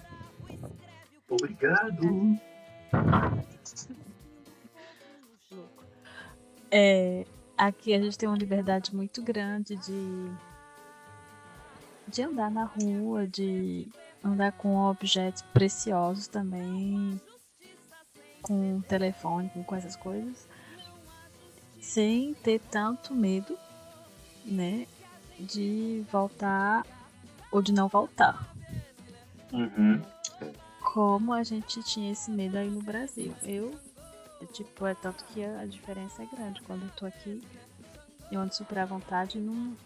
S1: Obrigado.
S6: É, aqui a gente tem uma liberdade muito grande de, de andar na rua, de andar com objetos preciosos também, com telefone, com essas coisas, sem ter tanto medo, né, de voltar ou de não voltar.
S1: Uhum.
S6: Como a gente tinha esse medo aí no Brasil. Eu, tipo, é tanto que a, diferença é grande. Quando eu tô aqui, eu ando super à vontade e não,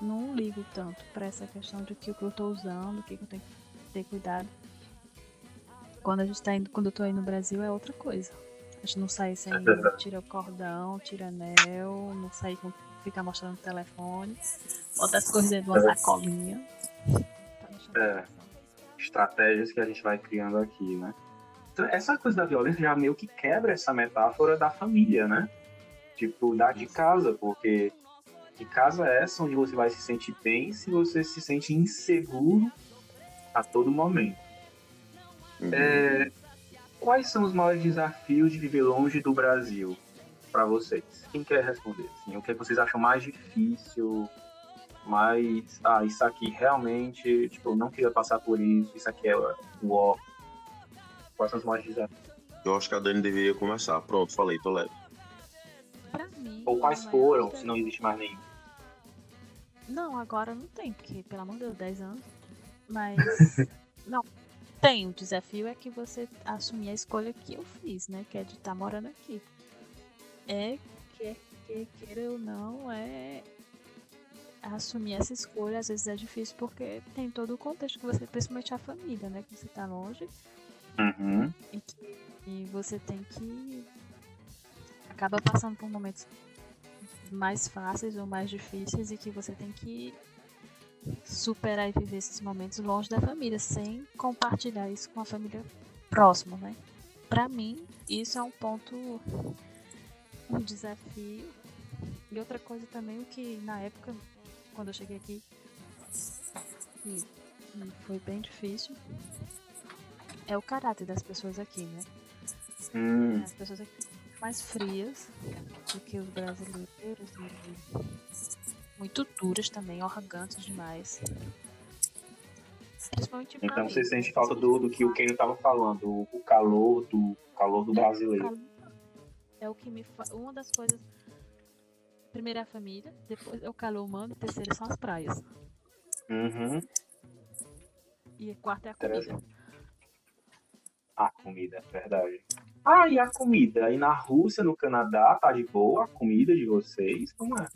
S6: não ligo tanto pra essa questão de que o que eu tô usando, o que, que eu tenho que ter cuidado. Quando a gente tá indo, quando eu tô aí no Brasil é outra coisa. A gente não sai sem tira o cordão, tira anel, não sai com ficar mostrando o telefone, bota as coisas dentro de uma sacolinha. Tá
S1: É. Estratégias que a gente vai criando aqui, né? Então, essa coisa da violência já meio que quebra essa metáfora da família, né? Tipo, da de casa, porque que casa é essa onde você vai se sentir bem se você se sente inseguro a todo momento?
S2: Uhum.
S1: É, quais são os maiores desafios de viver longe do Brasil para vocês? Quem quer responder? Assim, o que vocês acham mais difícil? Mais, ah, isso aqui realmente, tipo, eu não queria passar por isso, isso aqui é o ó. Quais são os maiores desafios?
S2: Eu acho que a Dani deveria começar. Pronto, falei, tô leve.
S6: Pra mim.
S1: Ou quais
S6: maior
S1: foram, se não existe mais nenhum?
S6: Não, agora não tem, porque, pelo amor de Deus, 10 anos. Mas. não. Tem. O desafio é que você assumir a escolha que eu fiz, né? Que é de estar morando aqui. É que, que queira ou não, é. Assumir essa escolha às vezes é difícil porque tem todo o contexto que você, principalmente a família, né? Que você tá longe
S1: Uhum.
S6: e que e você tem que acaba passando por momentos mais fáceis ou mais difíceis e que você tem que superar e viver esses momentos longe da família, sem compartilhar isso com a família próxima, né? Pra mim, isso é um ponto um desafio. E outra coisa também, o que na época, quando eu cheguei aqui, e, e foi bem difícil, é o caráter das pessoas aqui, né?
S1: Hum,
S6: As pessoas aqui são mais frias do que os brasileiros e muito duras também, arrogantes demais.
S1: Então você sente falta do, do que o Ken tava falando, o, calor do calor do brasileiro.
S6: É o que me fa... Uma das coisas. Primeiro é a família, depois é o calor humano, e terceiro são as praias.
S1: Uhum.
S6: E quarto é a comida.
S1: A comida, é verdade. Ah, e a comida? Aí na Rússia, no Canadá, tá de boa a comida de vocês? Como é?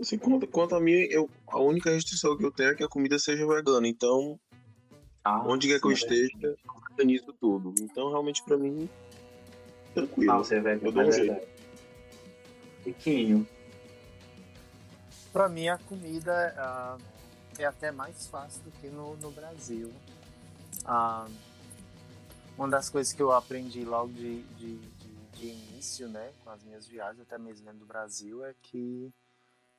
S2: Assim, quanto, quanto a mim, eu, a única restrição que eu tenho é que a comida seja vegana. Então,
S1: Ah,
S2: onde quer que eu
S1: sim,
S2: esteja, eu organizo tudo. Então, realmente, pra mim, tranquilo.
S1: Ah, você é vegano,
S2: Eu dou
S1: é
S2: um jeito.
S1: verdade. Riquinho.
S4: Pra mim, a comida ah, é até mais fácil do que no, no Brasil. Ah, uma das coisas que eu aprendi logo de, de, de- de início, né, com as minhas viagens, até mesmo dentro do Brasil, é que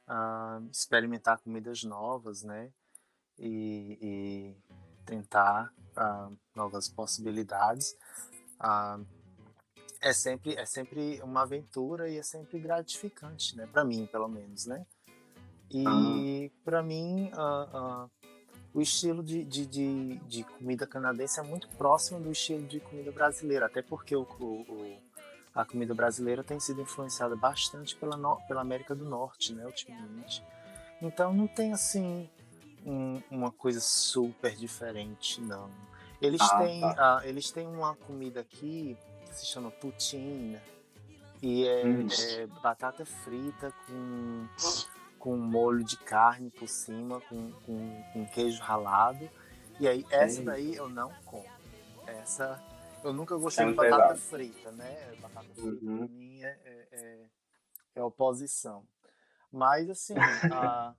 S4: ah, experimentar comidas novas, né, e, e tentar ah, novas possibilidades. Ah, é sempre é sempre uma aventura e é sempre gratificante, né? Para mim, pelo menos, né? E para mim, ah, ah, o estilo de, de, de, de comida canadense é muito próximo do estilo de comida brasileira, até porque o- o- a comida brasileira tem sido influenciada bastante pela, no- pela América do Norte, né? Ultimamente. Então não tem assim um- uma coisa super diferente, não. Eles
S1: Ah,
S4: têm
S1: tá.
S4: ah, eles têm uma comida aqui que se chama poutine e é,
S1: Hum.
S4: é batata frita com com molho de carne por cima, com, com, com queijo ralado. E aí, essa daí eu não como. Essa. Eu nunca gostei
S1: É
S4: de batata frita, né? Batata frita
S1: Uhum.
S4: pra mim é, é, é- é oposição. Mas, assim, a-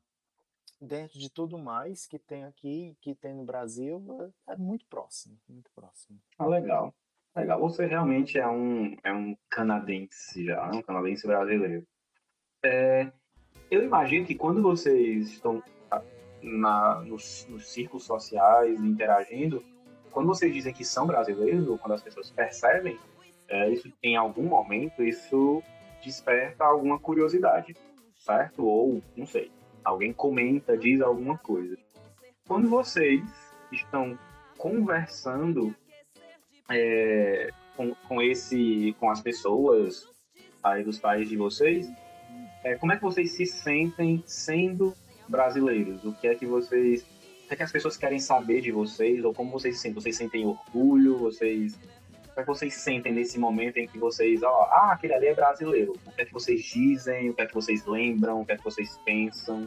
S4: dentro de tudo mais que tem aqui, que tem no Brasil, é, é muito próximo. Muito próximo.
S1: Ah, legal. Legal. Você realmente é um, é um canadense já, né? um canadense brasileiro. É, eu imagino que quando vocês estão. ah, na, nos, nos círculos sociais, interagindo, quando vocês dizem que são brasileiros, ou quando as pessoas percebem, é, isso em algum momento isso desperta alguma curiosidade, certo? Ou, não sei, alguém comenta, diz alguma coisa. Quando vocês estão conversando é, com, com, esse, com as pessoas aí dos países de vocês, é, como é que vocês se sentem sendo brasileiros? O que é que vocês, o que é que as pessoas querem saber de vocês ou como vocês se sentem? Vocês sentem orgulho? Vocês o que é que vocês sentem nesse momento em que vocês, ó, ah, aquele ali é brasileiro? O que é que vocês dizem? O que é que vocês lembram? O que é que vocês pensam?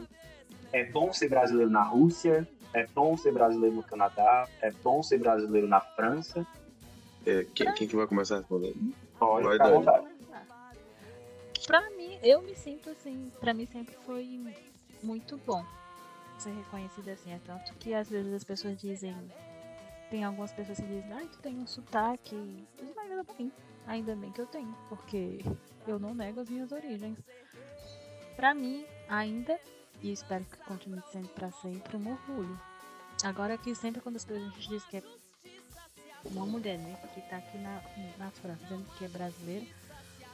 S1: É bom ser brasileiro na Rússia? É bom ser brasileiro no Canadá? É bom ser brasileiro na França?
S2: É, quem, quem, que vai começar a responder?
S1: Pode, vai, à vontade.
S6: Pra mim, eu me sinto assim, pra mim sempre foi muito bom ser reconhecida assim. É tanto que às vezes as pessoas dizem. Tem algumas pessoas que dizem, ai, tu tem um sotaque. Não ainda bem. Ainda bem que eu tenho, porque eu não nego as minhas origens. Pra mim, ainda e espero que continue sendo para sempre um orgulho. Agora que sempre quando as pessoas dizem que é uma mulher, né, que tá aqui na, na França, dizendo que é brasileira,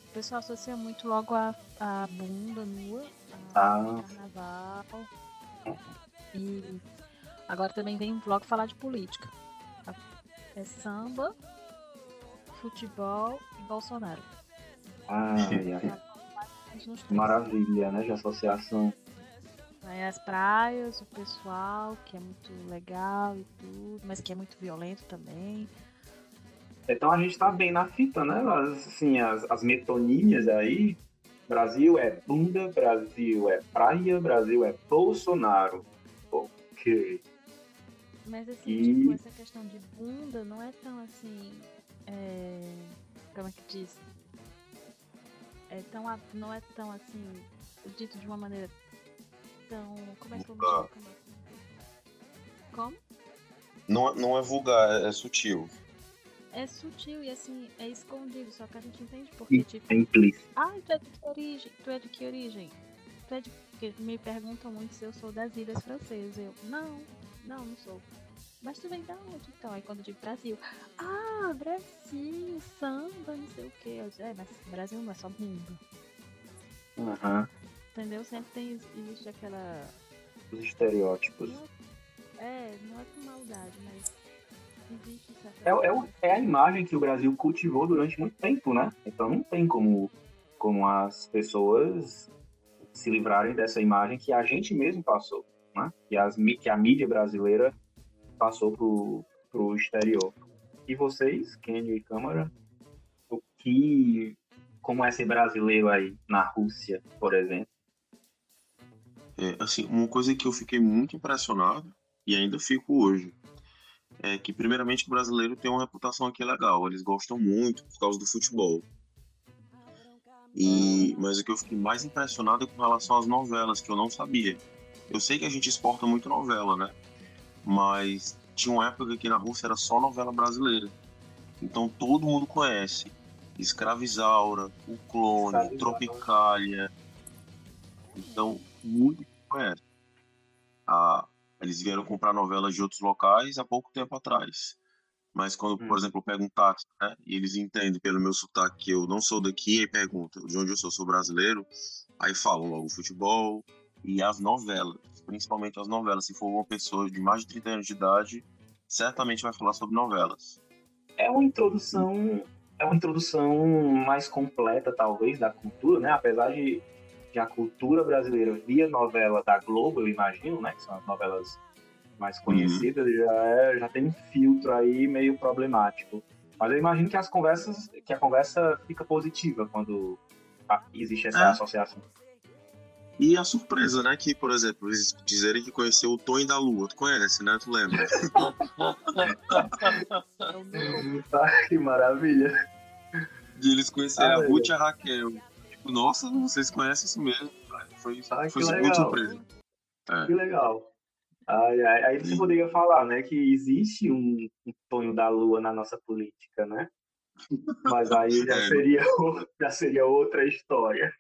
S6: o pessoal associa muito logo a, a bunda nua, a ah. carnaval. E agora também vem logo falar de política. É samba, futebol e Bolsonaro.
S1: Ah, Maravilha, né? De associação.
S6: Aí as praias, o pessoal, que é muito legal e tudo, mas que é muito violento também.
S1: Então a gente tá bem na fita, né? Assim, as, as metonímias aí. Brasil é bunda, Brasil é praia, Brasil é Bolsonaro. Ok.
S6: Mas assim, e... tipo, essa questão de bunda não é tão assim. É... Como é que diz? É tão, não é tão assim, dito de uma maneira então, como é que eu me? Como?
S2: Não, não é vulgar, é, é sutil.
S6: É sutil e assim, é escondido, só que a gente entende porque, tipo.
S1: É implícito.
S6: Ah, tu é de que origem? Tu é de que origem? Tu é de. Porque me perguntam muito se eu sou das ilhas francesas. Eu, não, não, não sou. Mas tu vem da onde então? Aí quando eu digo Brasil, ah, Brasil, samba, não sei o que. Eu digo, é, mas Brasil não é só mundo.
S1: Aham. Uhum
S6: entendeu? Sempre tem, existe aquela.
S1: Os estereótipos.
S6: É, não é com maldade, mas
S1: é, é, é, a imagem que o Brasil cultivou durante muito tempo, né? Então não tem como, como as pessoas se livrarem dessa imagem que a gente mesmo passou, né? Que, as, que a mídia brasileira passou pro, pro exterior. E vocês, Kenny e Câmara, o que como é ser brasileiro aí na Rússia, por exemplo?
S2: É, assim, uma coisa que eu fiquei muito impressionado, e ainda fico hoje, é que, primeiramente, o brasileiro tem uma reputação aqui legal. Eles gostam muito por causa do futebol. E, mas o que eu fiquei mais impressionado é com relação às novelas, que eu não sabia. Eu sei que a gente exporta muito novela, né? Mas tinha uma época que na Rússia era só novela brasileira. Então todo mundo conhece. Escravizaura, O Clone, Tropicália. Então muito conhece. Ah, eles vieram comprar novelas de outros locais há pouco tempo atrás. Mas quando, hum. por exemplo, eu pego um táxi, né, e eles entendem pelo meu sotaque que eu não sou daqui, e perguntam de onde eu sou, sou brasileiro, aí falam logo futebol e as novelas, principalmente as novelas. Se for uma pessoa de mais de 30 anos de idade, certamente vai falar sobre novelas.
S1: É uma introdução, é uma introdução mais completa, talvez, da cultura, né? Apesar de que a cultura brasileira via novela da Globo, eu imagino, né? Que são as novelas mais conhecidas, uhum. já, é, já tem um filtro aí meio problemático. Mas eu imagino que as conversas, que a conversa fica positiva quando existe essa é. associação.
S2: E a surpresa, né? Que, por exemplo, eles dizerem que conheceu o Tony da Lua. Tu conhece, né? Tu lembra?
S1: ah, que maravilha.
S2: De eles conhecerem ah, a Ruth e a Raquel. Nossa, vocês conhecem isso mesmo. Foi, ah, foi muito surpresa.
S1: É. Que legal. Aí, aí, aí você poderia falar, né, que existe um, um Tonho da Lua na nossa política, né? Mas aí já, é. seria, já seria outra história.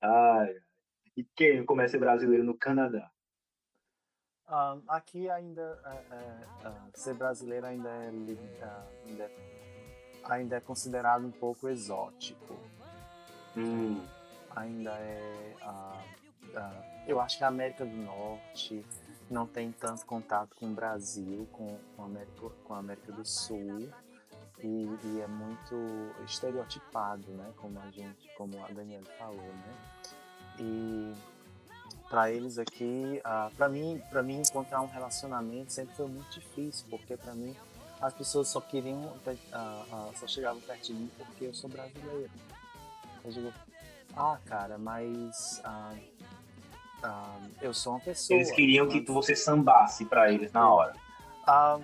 S1: Ai, e quem começa brasileiro no Canadá?
S4: Ah, aqui ainda é, é, ser brasileiro ainda é, ainda, é- ainda é considerado um pouco exótico.
S1: Hum,
S4: Ainda é. ah, ah, eu acho que a América do Norte não tem tanto contato com o Brasil, com, com, a, América, com a América do Sul. E, e é muito estereotipado, né? Como a gente, como a Daniela falou, né? E para eles aqui, para mim, para mim encontrar um relacionamento sempre foi muito difícil, porque para mim as pessoas só queriam, só chegavam perto de mim porque eu sou brasileiro. Eu digo, ah, cara, mas ah, ah, eu sou uma pessoa.
S1: eles queriam que você sambasse pra eles na hora.
S4: ah,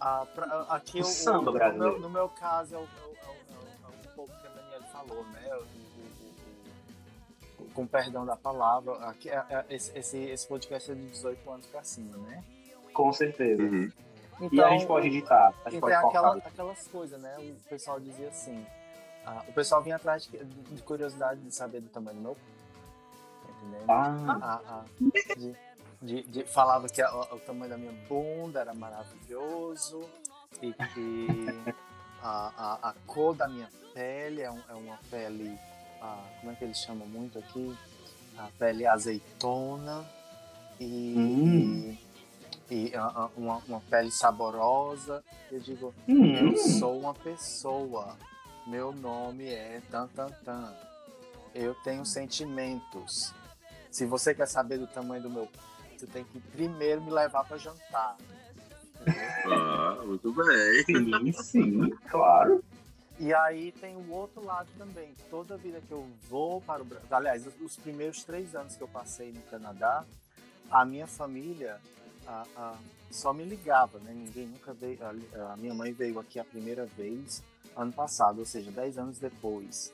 S4: ah, pra- aqui
S1: O
S4: eu-
S1: samba
S4: no,
S1: brasileiro.
S4: meu, no meu caso é, o- é o- é o- é o- um pouco que a Daniela falou, né? O- o- o- o- com perdão da palavra, aqui, é- é- esse, esse, esse podcast é de 18 anos pra cima, né?
S1: Com certeza.
S2: Uhum.
S4: Então,
S1: E a gente pode editar, a gente
S4: então
S1: pode
S4: é aquela, aquelas coisas, né? O pessoal dizia assim. Ah, o pessoal vinha atrás de, de curiosidade de saber do tamanho do meu. Entendendo?
S1: Ah,
S4: Ah, ah, de, de- de- falava que a- o tamanho da minha bunda era maravilhoso e que a, a, a cor da minha pele é, um- é uma pele, ah, como é que eles chamam muito aqui? A pele azeitona e,
S1: Hum.
S4: e, ah, uma, uma pele saborosa. Eu digo,
S1: hum,
S4: eu sou uma pessoa. Meu nome é tan tan tan. Eu tenho sentimentos. Se você quer saber do tamanho do meu, você tem que primeiro me levar para jantar.
S2: Ah, muito bem.
S1: sim, sim, claro.
S4: E aí tem o outro lado também. Toda vida que eu vou para o Brasil, aliás, os primeiros três anos que eu passei no Canadá, a minha família a- a- só me ligava, né? Ninguém nunca veio. A, a minha mãe veio aqui a primeira vez ano passado, ou seja, dez anos depois.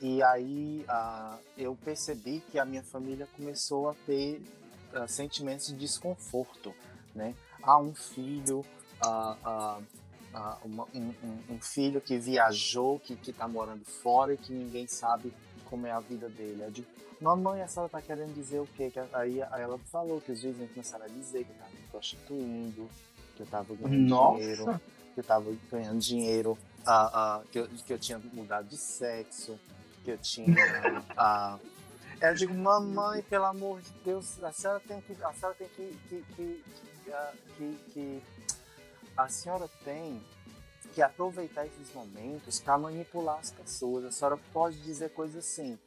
S4: E aí a, eu percebi que a minha família começou a ter ah, sentimentos de desconforto, né? Há um filho, ah, uma- um, um- filho que viajou, que está morando fora e que ninguém sabe como é a vida dele. Eu digo, mamãe, a senhora está querendo dizer o quê? Que aí, aí ela falou que os vizinhos começaram a dizer que eu estava me prostituindo, que eu estava ganhando
S1: Nossa.
S4: dinheiro, que eu estava ganhando dinheiro, ah, ah, que, eu, que eu tinha mudado de sexo, que eu tinha. ah, eu digo, mamãe, pelo amor de Deus, a senhora tem que. A senhora tem que. que, que, que- que- a senhora tem que aproveitar esses momentos para manipular as pessoas. A senhora pode dizer coisas assim.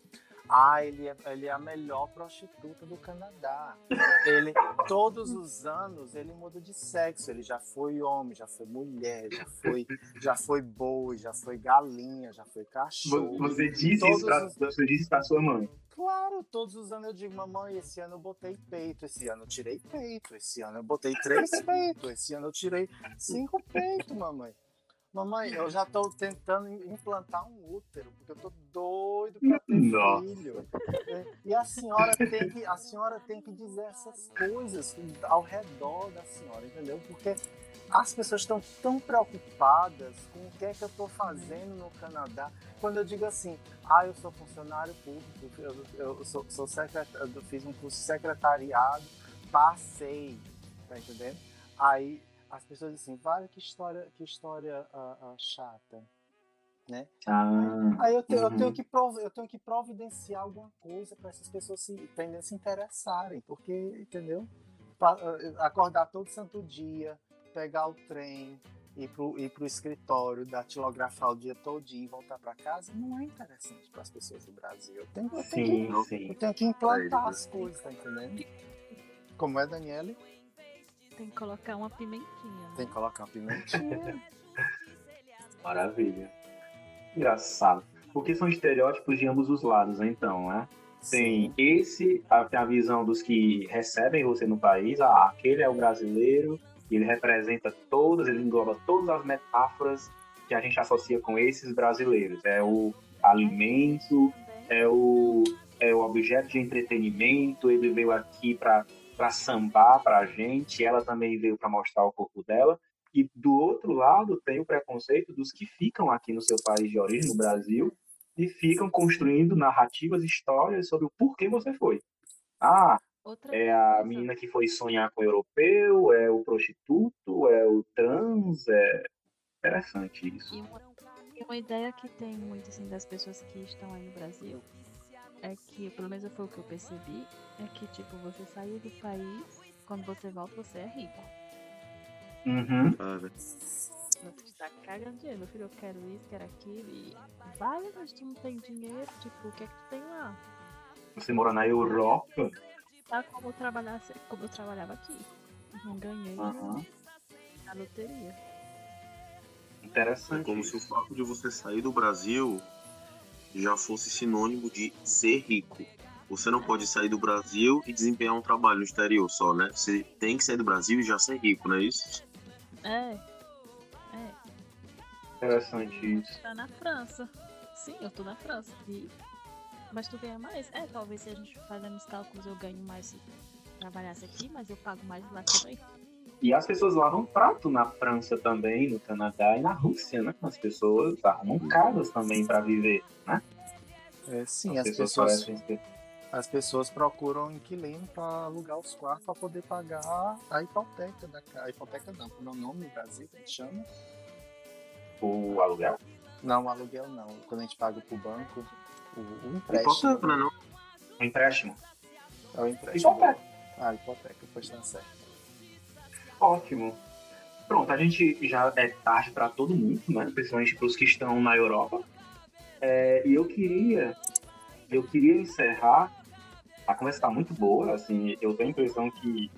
S4: Ah, ele é, ele é a melhor prostituta do Canadá. Ele, todos os anos, ele muda de sexo. Ele já foi homem, já foi mulher, já foi, já foi boi, já foi galinha, já foi cachorro.
S1: Vo- Você disse,
S4: Todos
S1: isso pra,
S4: os-
S1: você disse isso pra sua mãe.
S4: Claro, todos os anos eu digo, mamãe, esse ano eu botei peito, esse ano eu tirei peito, esse ano eu botei três peitos, esse ano eu tirei cinco peitos, mamãe. Mamãe, eu já tô tentando implantar um útero, porque eu tô doido pra ter
S1: Nossa.
S4: filho. E a senhora tem que, a senhora tem que dizer essas coisas ao redor da senhora, entendeu? Porque as pessoas estão tão preocupadas com o que é que eu tô fazendo no Canadá. Quando eu digo assim, ah, eu sou funcionário público, eu, eu sou, sou secretário, eu fiz um curso de secretariado, passei, tá entendendo? Aí as pessoas dizem assim, vale que história, que história ah, ah, chata.
S1: Ah,
S4: Aí eu, te- eu
S1: Uhum.
S4: tenho que prov- eu tenho que providenciar alguma coisa para essas pessoas se, tendem a se interessarem, porque, entendeu? Pa- eh, acordar todo santo dia, pegar o trem, ir pro, ir pro escritório, datilografar o dia todinho e voltar para casa, não é interessante para as pessoas do Brasil. Eu tenho, eu tenho que
S1: sim, sim.
S4: eu tenho que implantar as coisas, tá entendendo? Como é, Daniele?
S6: Tem que colocar uma pimentinha. né?
S4: Tem que colocar uma pimentinha.
S1: Maravilha. Engraçado. Porque são estereótipos de ambos os lados, né, então, né? Tem esse, a, tem a visão dos que recebem você no país, ah, aquele é o brasileiro, ele representa todas, ele engloba todas as metáforas que a gente associa com esses brasileiros. É o alimento, é o, é o objeto de entretenimento, ele veio aqui para sambar para a gente, ela também veio para mostrar o corpo dela. E do outro lado tem o preconceito dos que ficam aqui no seu país de origem, no Brasil, e ficam construindo narrativas, histórias sobre o porquê você foi. Ah,
S6: Outra
S1: É a menina que foi sonhar com o europeu, é o prostituto, é o trans, é interessante isso.
S6: E uma, e uma ideia que tem muito assim das pessoas que estão aí no Brasil é que, pelo menos foi o que eu percebi, é que tipo, você saiu do país, quando você volta você é rico.
S1: Uhum.
S2: Cara,
S6: Você está cagando dinheiro, meu filho, eu quero isso, quero aquilo, e vai, mas tu não tem dinheiro, tipo, o que é que tu tem lá?
S1: Você mora na Europa.
S6: Tá como eu trabalhasse, como eu trabalhava aqui. Não ganhei
S1: Aham.
S6: na loteria.
S2: é
S1: Interessante.
S2: como se o fato de você sair do Brasil já fosse sinônimo de ser rico. Você não pode sair do Brasil e desempenhar um trabalho no exterior só, né? Você tem que sair do Brasil e já ser rico, não é isso?
S6: É. É.
S1: Interessante isso.
S6: Tá na França. Sim, eu tô na França. E... Mas tu ganha mais? É, talvez se a gente fazendo os cálculos eu ganho mais se trabalhasse aqui, mas eu pago mais lá também.
S1: E as pessoas lavam prato na França também, no Canadá e na Rússia, né? As pessoas arrumam casas também para viver, né?
S4: É, sim,
S1: as
S4: as
S1: pessoas
S4: pessoas,
S1: parecem
S4: as pessoas procuram inquilino para alugar os quartos para poder pagar a hipoteca da casa. A hipoteca não, como é o nome no Brasil que a gente chama?
S1: o aluguel.
S4: Não, o aluguel não. Quando a gente paga pro banco, o, o empréstimo.
S2: Hipoteca, né? Não?
S1: Um empréstimo.
S4: É o empréstimo.
S1: Hipoteca.
S4: Ah, hipoteca, pois tá certo.
S1: Ótimo. Pronto, a gente já é tarde para todo mundo, né? Principalmente para os que estão na Europa. É, e eu queria, eu queria encerrar. A conversa está muito boa, assim. Eu tenho a impressão que,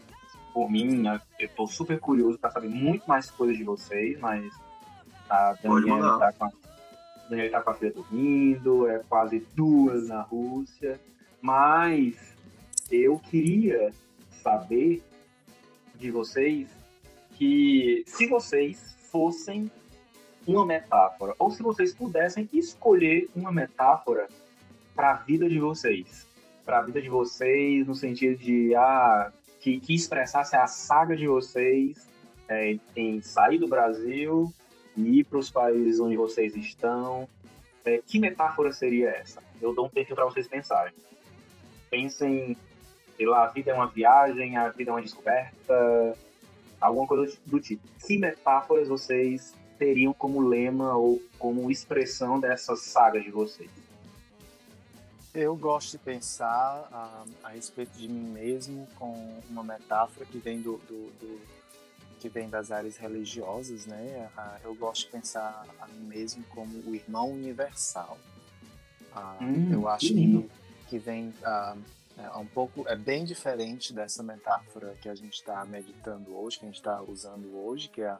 S1: por mim, eu estou super curioso para saber muito mais coisas de vocês, mas a Daniela está com a, Daniela tá com a filha dormindo, é quase duas na Rússia. Mas eu queria saber de vocês que se vocês fossem uma metáfora, ou se vocês pudessem escolher uma metáfora para a vida de vocês, para a vida de vocês no sentido de ah, que, que expressasse a saga de vocês é, em sair do Brasil e ir para os países onde vocês estão, é, que metáfora seria essa? Eu dou um tempo para vocês pensarem. Pensem, sei lá, a vida é uma viagem, a vida é uma descoberta, alguma coisa do tipo. Que metáforas vocês teriam como lema ou como expressão dessa saga de vocês?
S4: Eu gosto de pensar ah, a respeito de mim mesmo com uma metáfora que vem do, do- do- que vem das áreas religiosas, né? Ah, eu gosto de pensar a mim mesmo como o irmão universal. Ah,
S1: Hum,
S4: eu acho
S1: que
S4: que, vem ah, é um pouco é bem diferente dessa metáfora que a gente está meditando hoje, que a gente está usando hoje, que é a,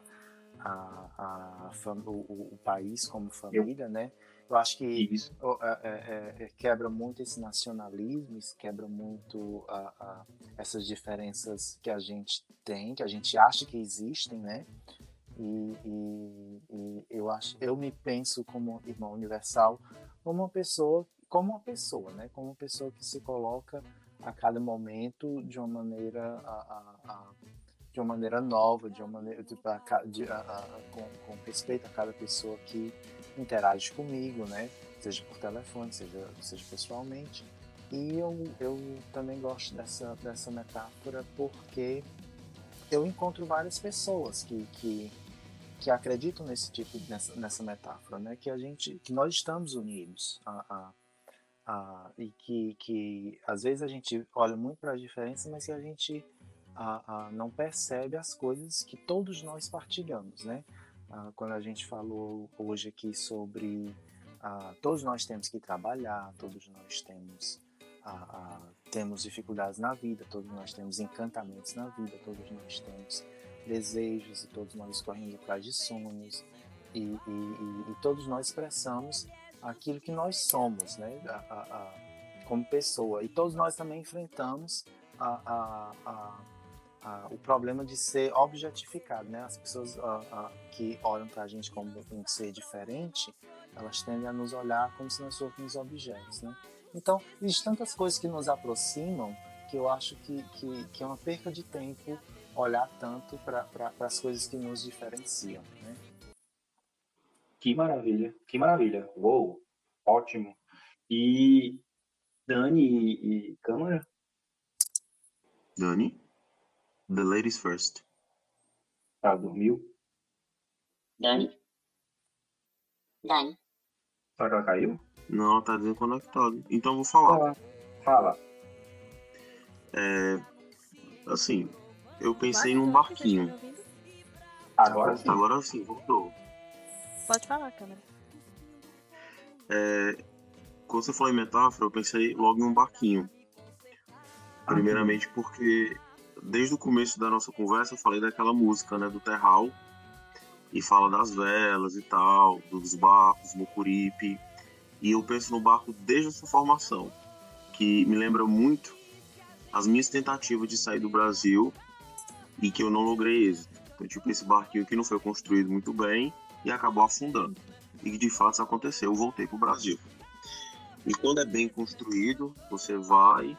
S4: a, a fam- o, o- país como família, né? Eu acho que
S1: Isso.
S4: o- é- é- é- quebra muito esse nacionalismo, isso quebra muito ah, ah, essas diferenças que a gente tem, que a gente acha que existem, né? E, e- e eu acho, eu me penso como irmão universal, como uma pessoa, como uma pessoa, né? Como uma pessoa que se coloca a cada momento de uma maneira ah, ah, ah, de uma maneira nova, de uma maneira tipo, a de- a- a- com, com respeito a cada pessoa que interage comigo, né? Seja por telefone, seja, seja pessoalmente. E eu, eu também gosto dessa, dessa metáfora porque eu encontro várias pessoas que, que, que acreditam nesse tipo nessa, nessa metáfora, né? Que a gente, que nós estamos unidos, a, a, a, e que, que às vezes a gente olha muito para as diferenças, mas que a gente a, a, não percebe as coisas que todos nós partilhamos, né? Ah, quando a gente falou hoje aqui sobre ah, todos nós temos que trabalhar, todos nós temos ah, ah, temos dificuldades na vida, todos nós temos encantamentos na vida, todos nós temos desejos e todos nós corremos atrás de sonhos e, e- e- e todos nós expressamos aquilo que nós somos, né, a- a- a- como pessoa. E todos nós também enfrentamos o problema de ser objetificado, né? As pessoas que olham para a gente como um ser diferente, elas tendem a nos olhar como se nós fôssemos objetos, né? Então, existem tantas coisas que nos aproximam que eu acho que, que, que é uma perca de tempo olhar tanto para as coisas que nos diferenciam, né?
S1: Que maravilha, que maravilha. Uou, ótimo. E Dani e, e Câmara?
S2: Dani? The ladies first.
S1: Tá, dormiu?
S7: Dani? Dani?
S1: Será que ela caiu?
S2: Não, ela tá desconectada. Então eu vou falar.
S1: Fala. Fala.
S2: É, assim, eu pensei
S6: Vai,
S2: num barquinho.
S1: Agora sim.
S2: Agora sim, voltou.
S6: Pode falar, câmera.
S2: É, quando você falou em metáfora, eu pensei logo em um barquinho. Primeiramente porque desde o começo da nossa conversa eu falei daquela música, né, do Terral, e fala das velas e tal, dos barcos, Mucuripe, e eu penso no barco desde a sua formação, que me lembra muito as minhas tentativas de sair do Brasil e que eu não logrei êxito. Então, tipo, esse barquinho que não foi construído muito bem e acabou afundando. E de fato isso aconteceu, eu voltei pro Brasil. E quando é bem construído, você vai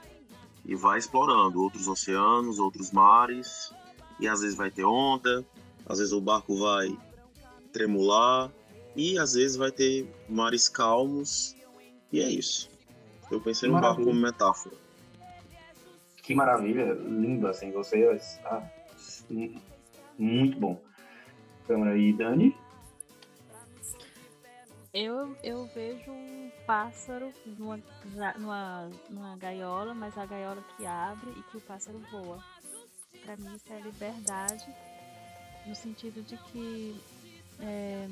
S2: e vai explorando outros oceanos, outros mares, e às vezes vai ter onda, às vezes o barco vai tremular, e às vezes vai ter mares calmos, e é isso. Eu pensei no barco como metáfora.
S1: Que maravilha, lindo assim, você está muito bom. Câmara e Dani?
S6: Eu, eu vejo um pássaro numa, numa, numa gaiola, mas a gaiola que abre e que o pássaro voa. Pra mim isso é liberdade, no sentido de que é,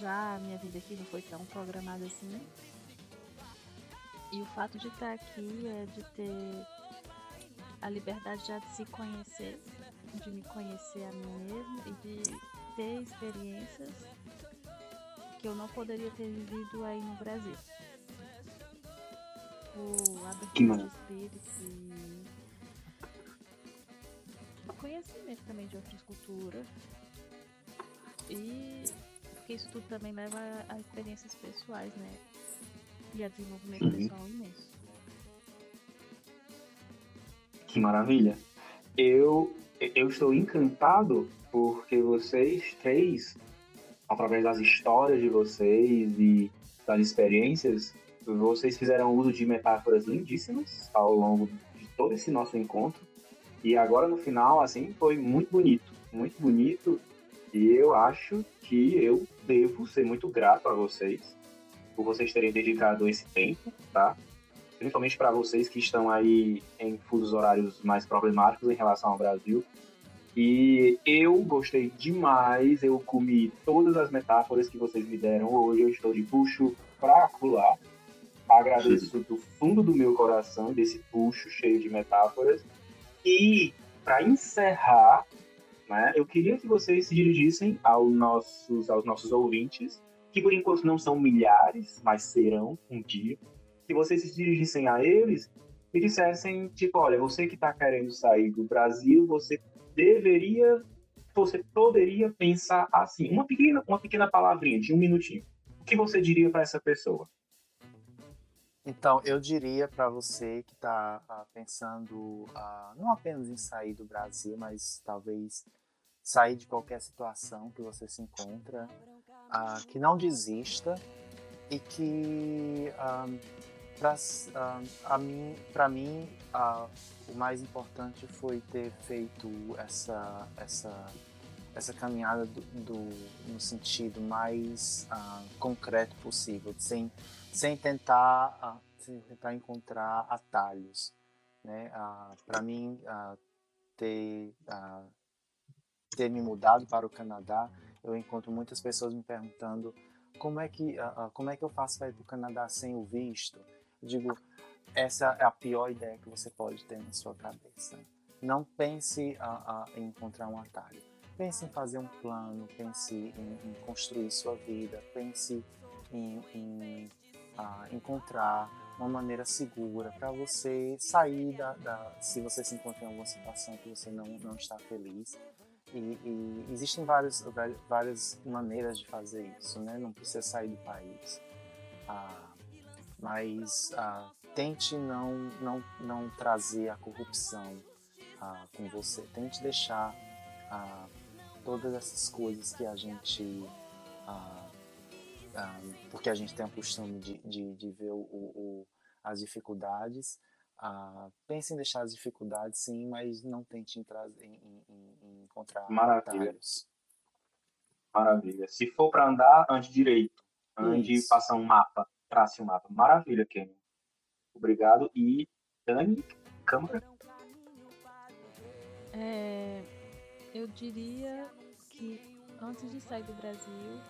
S6: já a minha vida aqui não foi tão programada assim. E o fato de estar aqui é de ter a liberdade já de se conhecer, de me conhecer a mim mesmo e de ter experiências que eu não poderia ter vivido aí no Brasil.
S1: Que
S6: abertura de
S1: maravilha.
S6: espírito e conhecimento também de outras culturas. E porque isso tudo também leva a experiências pessoais, né? E a desenvolvimento
S1: Uhum.
S6: pessoal imenso.
S1: Que maravilha. Eu, eu estou encantado porque vocês três, através das histórias de vocês e das experiências, vocês fizeram uso de metáforas lindíssimas ao longo de todo esse nosso encontro. E agora no final, assim, foi muito bonito, muito bonito. E eu acho que eu devo ser muito grato a vocês por vocês terem dedicado esse tempo, tá? principalmente para vocês que estão aí em fusos horários mais problemáticos em relação ao Brasil. E eu gostei demais, eu comi todas as metáforas que vocês me deram hoje, eu estou de puxo pra pular. Agradeço do fundo do meu coração desse puxo cheio de metáforas. E para encerrar, né, eu queria que vocês se dirigissem aos nossos, aos nossos ouvintes, que por enquanto não são milhares, mas serão um dia que vocês se dirigissem a eles e dissessem, tipo, olha, você que está querendo sair do Brasil, você deveria, você poderia pensar assim, uma pequena, uma pequena palavrinha de um minutinho. O que você diria para essa pessoa?
S4: Então, eu diria para você que está pensando ah, não apenas em sair do Brasil, mas talvez sair de qualquer situação que você se encontra, ah, que não desista e que para a mim, para mim ah, o mais importante foi ter feito essa essa essa caminhada do, do no sentido mais ah, concreto possível, sem sem tentar ah, sem tentar encontrar atalhos, né? Ah, para mim ah, ter ah, ter me mudado para o Canadá, eu encontro muitas pessoas me perguntando como é que ah, ah, como é que eu faço para ir para o Canadá sem o visto? Digo essa é a pior ideia que você pode ter na sua cabeça. Não pense ah, ah, em encontrar um atalho. Pense em fazer um plano, pense em, em construir sua vida, pense em, em ah, encontrar uma maneira segura para você sair da, da, se você se encontra em alguma situação que você não, não está feliz. E, e existem várias, várias maneiras de fazer isso, né? Não precisa sair do país. Ah, mas ah, tente não, não, não trazer a corrupção ah, com você. Tente deixar ah, todas essas coisas que a gente. ah, ah, porque a gente tem a costume de, de, de ver o, o- as dificuldades, a pense em deixar as dificuldades, sim, mas não tente em, em, em, em encontrar
S1: Maravilha.
S4: atalhos.
S1: Maravilha. Se for para andar, ande direito. Ande
S4: Isso.
S1: passa um mapa. Trace um mapa. Maravilha, Kenny. Obrigado. E Dani, câmera.
S6: É, eu diria que antes de sair do Brasil,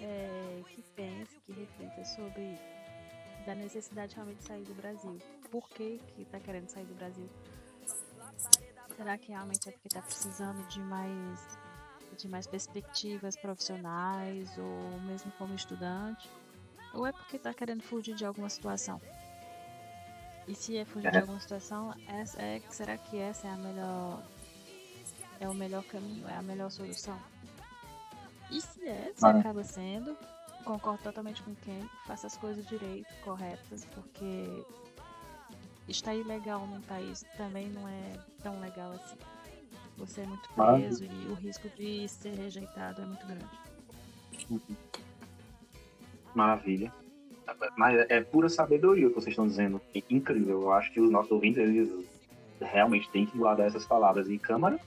S6: é, que pense, que reflita sobre da necessidade realmente de sair do Brasil. Por que que tá querendo sair do Brasil? Será que realmente é porque tá precisando de mais de mais perspectivas profissionais ou mesmo como estudante? Ou é porque tá querendo fugir de alguma situação? E se é fugir de
S1: É.
S6: alguma situação, essa é, será que essa é a melhor é o melhor caminho, é a melhor solução? E se é, se
S1: Mara-
S6: acaba sendo, concordo totalmente com quem faça as coisas direito, corretas, porque estar ilegal num país também não é tão legal assim. Você é muito preso e o risco de ser rejeitado é muito grande.
S1: Maravilha. Mas é pura sabedoria o que vocês estão dizendo. É incrível. Eu acho que os nossos ouvintes, eles realmente têm que guardar essas palavras. E câmara?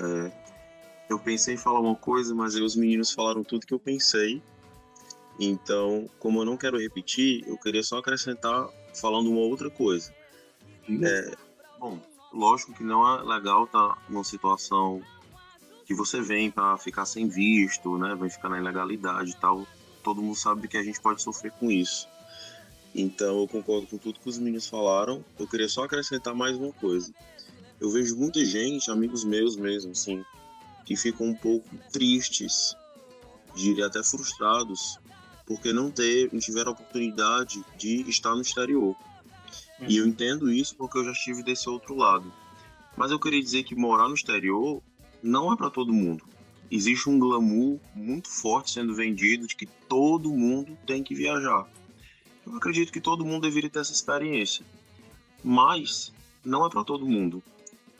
S2: É, eu pensei em falar uma coisa, mas aí os meninos falaram tudo que eu pensei. Então, como eu não quero repetir, eu queria só acrescentar falando uma outra coisa. É, bom, lógico que não é legal estar numa situação que você vem para ficar sem visto, né? Vem ficar na ilegalidade e tal. Todo mundo sabe que a gente pode sofrer com isso. Então, eu concordo com tudo que os meninos falaram. Eu queria só acrescentar mais uma coisa. Eu vejo muita gente, amigos meus mesmo, assim, que ficam um pouco tristes, diria até frustrados, porque não, ter, não tiveram a oportunidade de estar no exterior. E eu entendo isso porque eu já estive desse outro lado. Mas eu queria dizer que morar no exterior não é para todo mundo. Existe um glamour muito forte sendo vendido de que todo mundo tem que viajar. Eu acredito que todo mundo deveria ter essa experiência. Mas não é para todo mundo.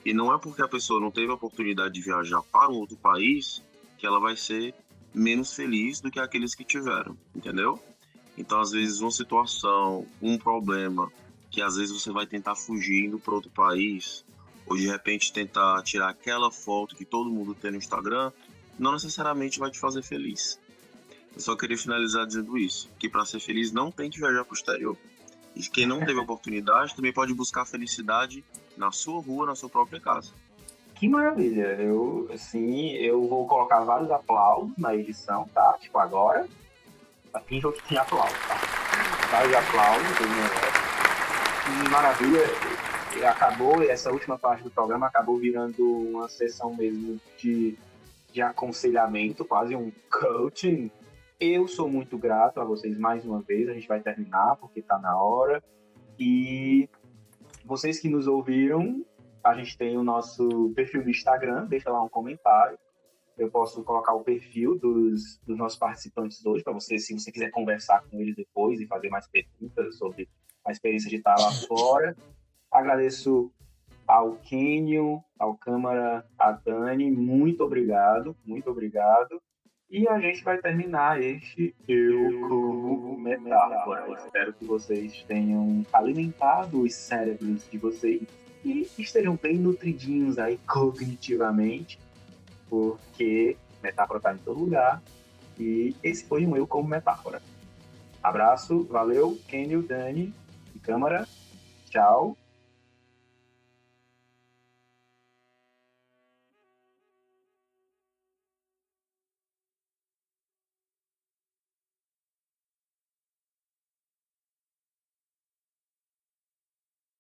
S2: E não é porque a pessoa não teve a oportunidade de viajar para um outro país que ela vai ser menos feliz do que aqueles que tiveram, entendeu? Então, às vezes, uma situação, um problema, que às vezes você vai tentar fugir para outro país, ou de repente tentar tirar aquela foto que todo mundo tem no Instagram, não necessariamente vai te fazer feliz. Eu só queria finalizar dizendo isso, que para ser feliz não tem que viajar para o exterior. E quem não teve oportunidade também pode buscar felicidade na sua rua, na sua própria casa.
S1: Que maravilha. Eu, assim, eu vou colocar vários aplausos na edição, tá? Tipo, agora. Finjam que tem aplausos, tá? Vários aplausos. merecem. Que maravilha. Acabou, essa última parte do programa acabou virando uma sessão mesmo de, de aconselhamento, quase um coaching. Eu sou muito grato a vocês mais uma vez. A gente vai terminar porque tá na hora. E vocês que nos ouviram, a gente tem o nosso perfil do Instagram, deixa lá um comentário. Eu posso colocar o perfil dos, dos nossos participantes hoje, para você, se você quiser conversar com eles depois e fazer mais perguntas sobre a experiência de estar lá fora. Agradeço ao Kenio, ao Câmara, a Dani, muito obrigado, muito obrigado. E a gente vai terminar este Eu como Metáfora. Espero que vocês tenham alimentado os cérebros de vocês e estejam bem nutridinhos aí cognitivamente, porque metáfora está em todo lugar. E esse foi um Eu como Metáfora. Abraço, valeu, Kenio, Dani e Câmara. Tchau.